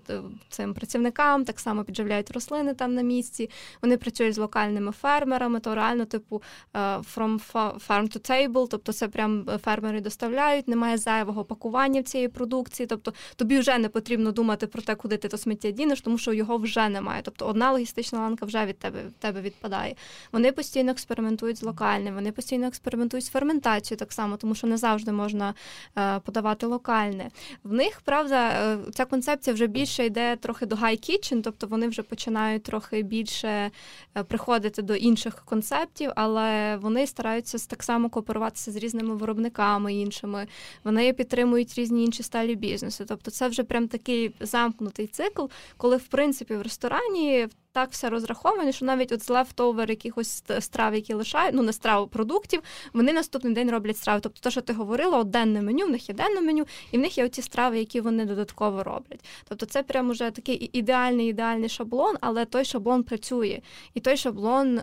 цим працівникам, так само підживляють рослини там на місці. Вони працюють з локальними фермерами, то реально, типу, е, from farm to table, тобто це прям фермер фермери доставляють, немає зайвого пакування в цієї продукції. Тобто тобі вже не потрібно думати про те, куди ти то сміття дінеш, тому що його вже немає. Тобто одна логістична ланка вже від тебе від тебе відпадає. Вони постійно експериментують з локальним, вони постійно експериментують з ферментацією так само, тому що не завжди можна е, подавати локальне. В них правда е, ця концепція вже більше йде трохи до high kitchen, тобто вони вже починають трохи більше е, приходити до інших концептів, але вони стараються так само кооперуватися з різними виробниками виробниками іншими, вони підтримують різні інші сталі бізнесу. Тобто, це вже прям такий замкнутий цикл, коли в принципі в ресторані так все розраховано, що навіть от з leftover якихось страв, які лишають, ну не страв продуктів, вони наступний день роблять страви. Тобто, те, що ти говорила, денне меню, в них є денне меню, і в них є оці страви, які вони додатково роблять. Тобто, це прям уже такий ідеальний ідеальний шаблон, але той шаблон працює, і той шаблон.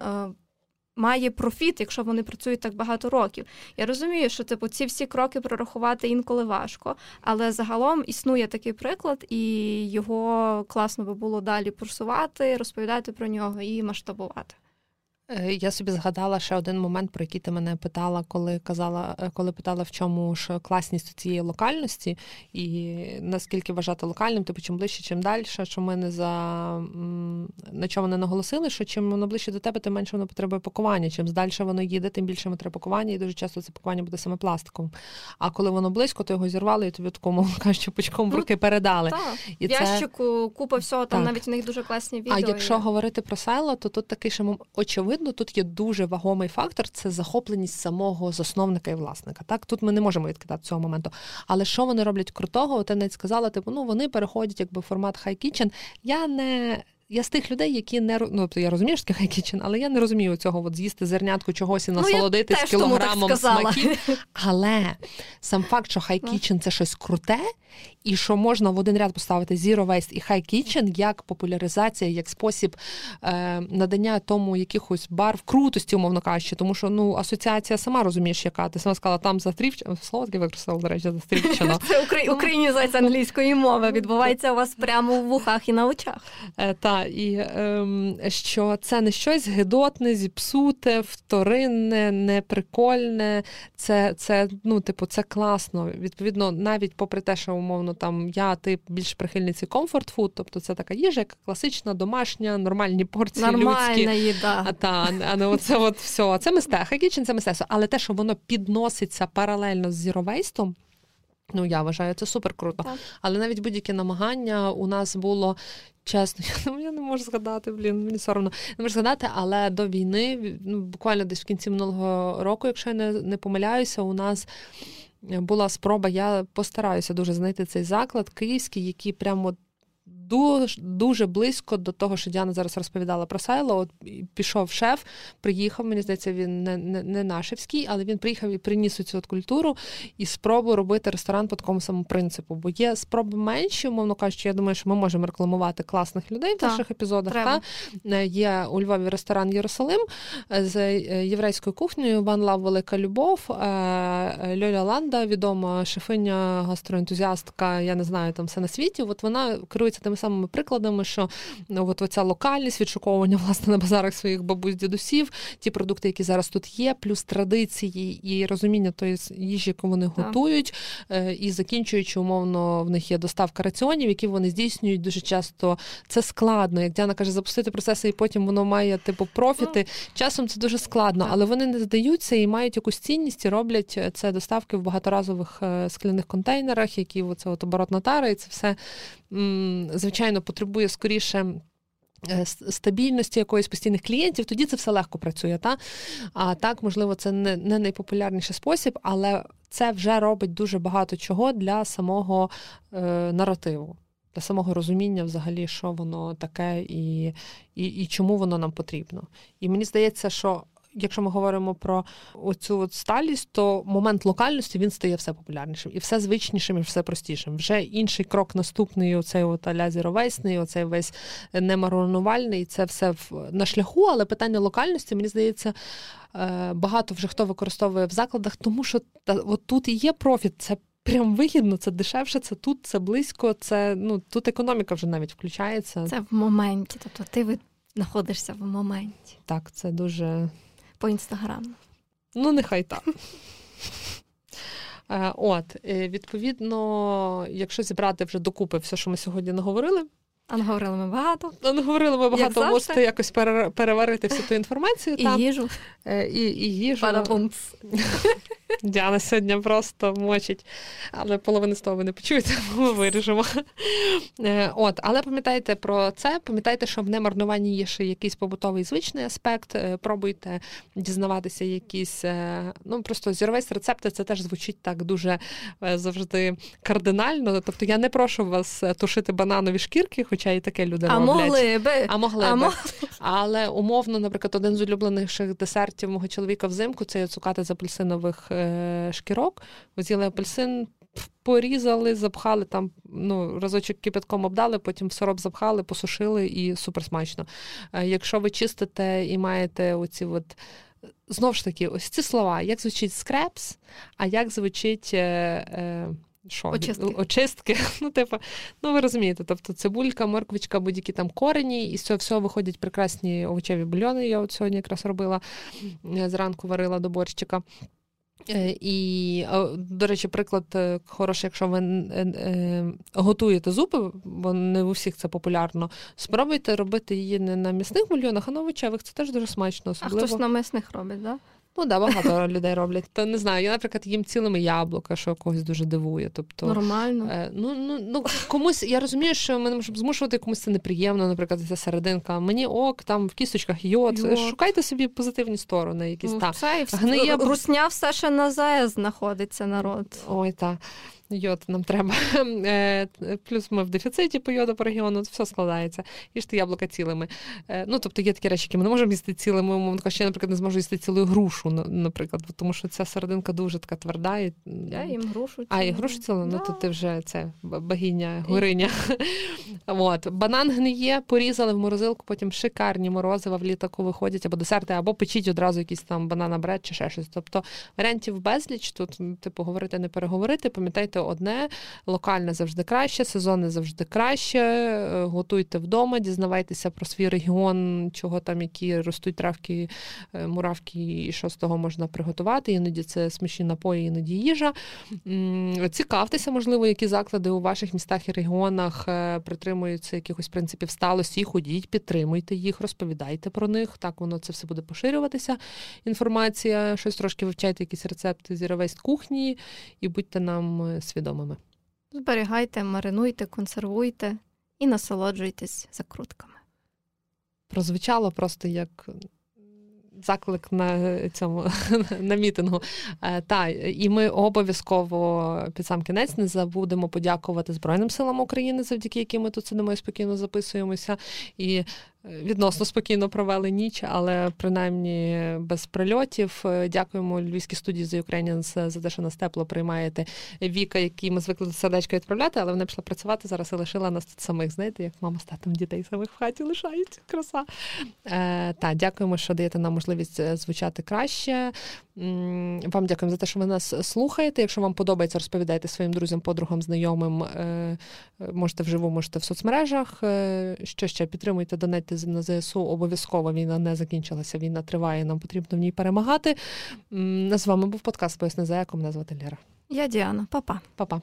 Має профіт, якщо вони працюють так багато років. Я розумію, що типу ці всі кроки прорахувати інколи важко, але загалом існує такий приклад, і його класно би було далі просувати, розповідати про нього і масштабувати. Е, я собі згадала ще один момент, про який ти мене питала, коли казала, е, коли питала, в чому ж класність цієї локальності, і наскільки вважати локальним, типу чим ближче, чим далі, що ми не за на чому не наголосили, що чим воно ближче до тебе, тим менше воно потребує пакування. Чим далі воно їде, тим більше воно треба пакування, і дуже часто це пакування буде саме пластиком. А коли воно близько, то його зірвали і тобі такому кажучи, пучком в руки передали. Так. І В ящику купа всього, там так. навіть у них дуже класні відео. А якщо є. говорити про село, то тут такий ще очевидно очевидно, тут є дуже вагомий фактор це захопленість самого засновника і власника. Так, тут ми не можемо відкидати цього моменту. Але що вони роблять крутого? Ти навіть сказала, типу, ну вони переходять якби формат high kitchen. Я не я з тих людей, які не ну, тобто я розумію, що таке high kitchen, але я не розумію цього от з'їсти зернятку чогось і насолодитись ну, кілограмом смаків. Але сам факт, що high kitchen це щось круте, і що можна в один ряд поставити Zero Waste і High Kitchen як популяризація, як спосіб е, надання тому якихось барв крутості, умовно кажучи, тому що ну асоціація сама розумієш, яка ти сама сказала, там застрівчено, слово таке використала, до речі, застрівчено. Це українізація англійської мови відбувається у вас прямо в вухах і на очах. Е, та і е, що це не щось гидотне, зіпсуте, вторинне, неприкольне. Це це ну, типу, це класно. Відповідно, навіть попри те, що умовно там я ти більш прихильниці comfort food, тобто це така їжа, яка класична, домашня, нормальні порції Нормальна людські. їда. А та а не оце от все. Це мисте- high kitchen це мистецтво. Але те, що воно підноситься паралельно з zero waste ом, Ну, я вважаю, це супер круто. Так. Але навіть будь-які намагання у нас було чесно, я, я не можу згадати, блін, мені соромно не можу згадати, але до війни, ну, буквально десь в кінці минулого року, якщо я не, не помиляюся, у нас була спроба. Я постараюся дуже знайти цей заклад київський, який прямо дуже дуже близько до того, що Діана зараз розповідала про сайло. От пішов шеф, приїхав. Мені здається, він не не, не нашевський, але він приїхав і приніс цю от культуру і спробу робити ресторан по такому самому принципу. Бо є спроби менші, умовно кажучи, я думаю, що ми можемо рекламувати класних людей в так, наших епізодах. Та? Е, є у Львові ресторан Єрусалим е, з е, єврейською кухнею. Ван Лав Велика Любов, Льоля Ланда, відома шефиня, гастроентузіастка, я не знаю, там все на світі. От вона керується тими самими прикладами, що ну, от оця локальність, відшуковування власне на базарах своїх бабусь, дідусів, ті продукти, які зараз тут є, плюс традиції і розуміння тої їжі, яку вони так. готують, е, і закінчуючи, умовно, в них є доставка раціонів, які вони здійснюють дуже часто. Це складно. Як Діана каже, запустити процеси, і потім воно має типу профіти. Ну, Часом це дуже складно, так. але вони не здаються і мають якусь цінність і роблять це доставки в багаторазових е, скляних контейнерах, які оце от оборотна тара, і це все звичайно, потребує скоріше. Е, стабільності якоїсь постійних клієнтів, тоді це все легко працює. Та? А так, можливо, це не не найпопулярніший спосіб, але це вже робить дуже багато чого для самого е, наративу, для самого розуміння, взагалі, що воно таке і, і, і чому воно нам потрібно. І мені здається, що якщо ми говоримо про оцю от сталість, то момент локальності він стає все популярнішим і все звичнішим, і все простішим. Вже інший крок наступний, оцей от аля зіровесний, оцей весь немаронувальний, це все на шляху, але питання локальності, мені здається, е, багато вже хто використовує в закладах, тому що та, от тут і є профіт. це Прям вигідно, це дешевше, це тут, це близько, це ну тут економіка вже навіть включається. Це в моменті. Тобто ти знаходишся в моменті. Так, це дуже по інстаграму. Ну, нехай так. Е, от, е, відповідно, якщо зібрати вже докупи все, що ми сьогодні наговорили. А наговорили ми багато. А наговорили ми багато, Як можете якось переварити всю ту інформацію. І там. їжу. Е, і, і їжу. Діана сьогодні просто мочить, але половини з того ви не почуєте, ми виріжемо. Е, от, Але пам'ятайте про це, пам'ятайте, що в немарнуванні є ще якийсь побутовий звичний аспект. Е, пробуйте дізнаватися якісь. Е, ну просто зірвесь рецепти, це теж звучить так дуже завжди кардинально. Тобто я не прошу вас тушити бананові шкірки, хоча і таке люди а роблять. Могли би. А могли а би. Але умовно, наприклад, один з улюблених десертів мого чоловіка взимку це цукати з апельсинових шкірок. Ви з'їли апельсин, порізали, запхали там, ну, разочок кипятком обдали, потім в сироп запхали, посушили і суперсмачно. Е, якщо ви чистите і маєте оці от. Знову ж таки, ось ці слова, як звучить скрепс, а як звучить. Е, е, що? Очистки. Очистки. Ну, типу, ну ви розумієте, тобто цибулька, морквичка, будь-які там корені, і з цього всього виходять прекрасні овочеві бульйони. Я от сьогодні якраз робила зранку варила до борщика. Е, і, до речі, приклад е, хороший, якщо ви е, готуєте зупи, бо не у всіх це популярно. Спробуйте робити її не на м'ясних бульйонах, а на овочевих. Це теж дуже смачно. Особливо... А хтось на м'ясних робить, так? Да? Ну да, багато людей роблять. Та не знаю. Я, наприклад, їм цілими яблука, що когось дуже дивує. Тобто, Нормально. Е, ну, ну, ну, комусь, я розумію, що ми не можемо змушувати комусь це неприємно, наприклад, ця серединка. Мені ок, там в кісточках йод. йод. Шукайте собі позитивні сторони. якісь. Ну, та. Це Гниє... Русня все ще на ЗАЕС знаходиться народ. Ой, так йод нам треба. Е, плюс ми в дефіциті по йоду по регіону, все складається. Їжте яблука цілими. Е, ну, Тобто є такі речі, які ми не можемо їсти цілими, умовно ще, наприклад, не зможу їсти цілу грушу, наприклад, тому що ця серединка дуже така тверда. І... Я їм грушу цілу. А, і грушу цілу? Да. Ну, то ти вже це богиня, гориня. От. Банан гниє, порізали в морозилку, потім шикарні морозива в літаку виходять, або десерти, або печіть одразу якийсь там банана бред чи ще щось. Тобто варіантів безліч, тут, типу, говорити, не переговорити, пам'ятайте, одне, локальне завжди краще, сезонне завжди краще. Е, готуйте вдома, дізнавайтеся про свій регіон, чого там, які ростуть травки, е, муравки, і що з того можна приготувати. Іноді це смачні напої, іноді їжа. Цікавтеся, можливо, які заклади у ваших містах і регіонах е, притримуються якихось принципів сталості. Ходіть, підтримуйте їх, розповідайте про них. Так воно це все буде поширюватися. Інформація, щось трошки вивчайте, якісь рецепти зіровесть кухні і будьте нам свідомими. Зберігайте, маринуйте, консервуйте і насолоджуйтесь закрутками. Прозвучало просто як заклик на цьому на мітингу. Е, та, і ми обов'язково під сам кінець не забудемо подякувати Збройним силам України, завдяки яким ми тут сидимо і спокійно записуємося. І Відносно спокійно провели ніч, але принаймні без прильотів. Дякуємо Львівській студії за Ukrainians за те, що нас тепло приймаєте Віка, які ми звикли до сердечко відправляти, але вона пішла працювати зараз і лишила нас тут самих. Знаєте, як мама з татом дітей самих в хаті лишають. Краса. Е, Та дякуємо, що даєте нам можливість е, звучати краще. Вам дякуємо за те, що ви нас слухаєте. Якщо вам подобається, розповідайте своїм друзям, подругам, знайомим. Е, можете вживу, можете в соцмережах. Е, що ще підтримуйте, донайте на ЗСУ. Обов'язково війна не закінчилася. Війна триває. Нам потрібно в ній перемагати. З вами був подкаст Поясни за яком. Мене звати Лера. Я Діана, Па-па. Па-па.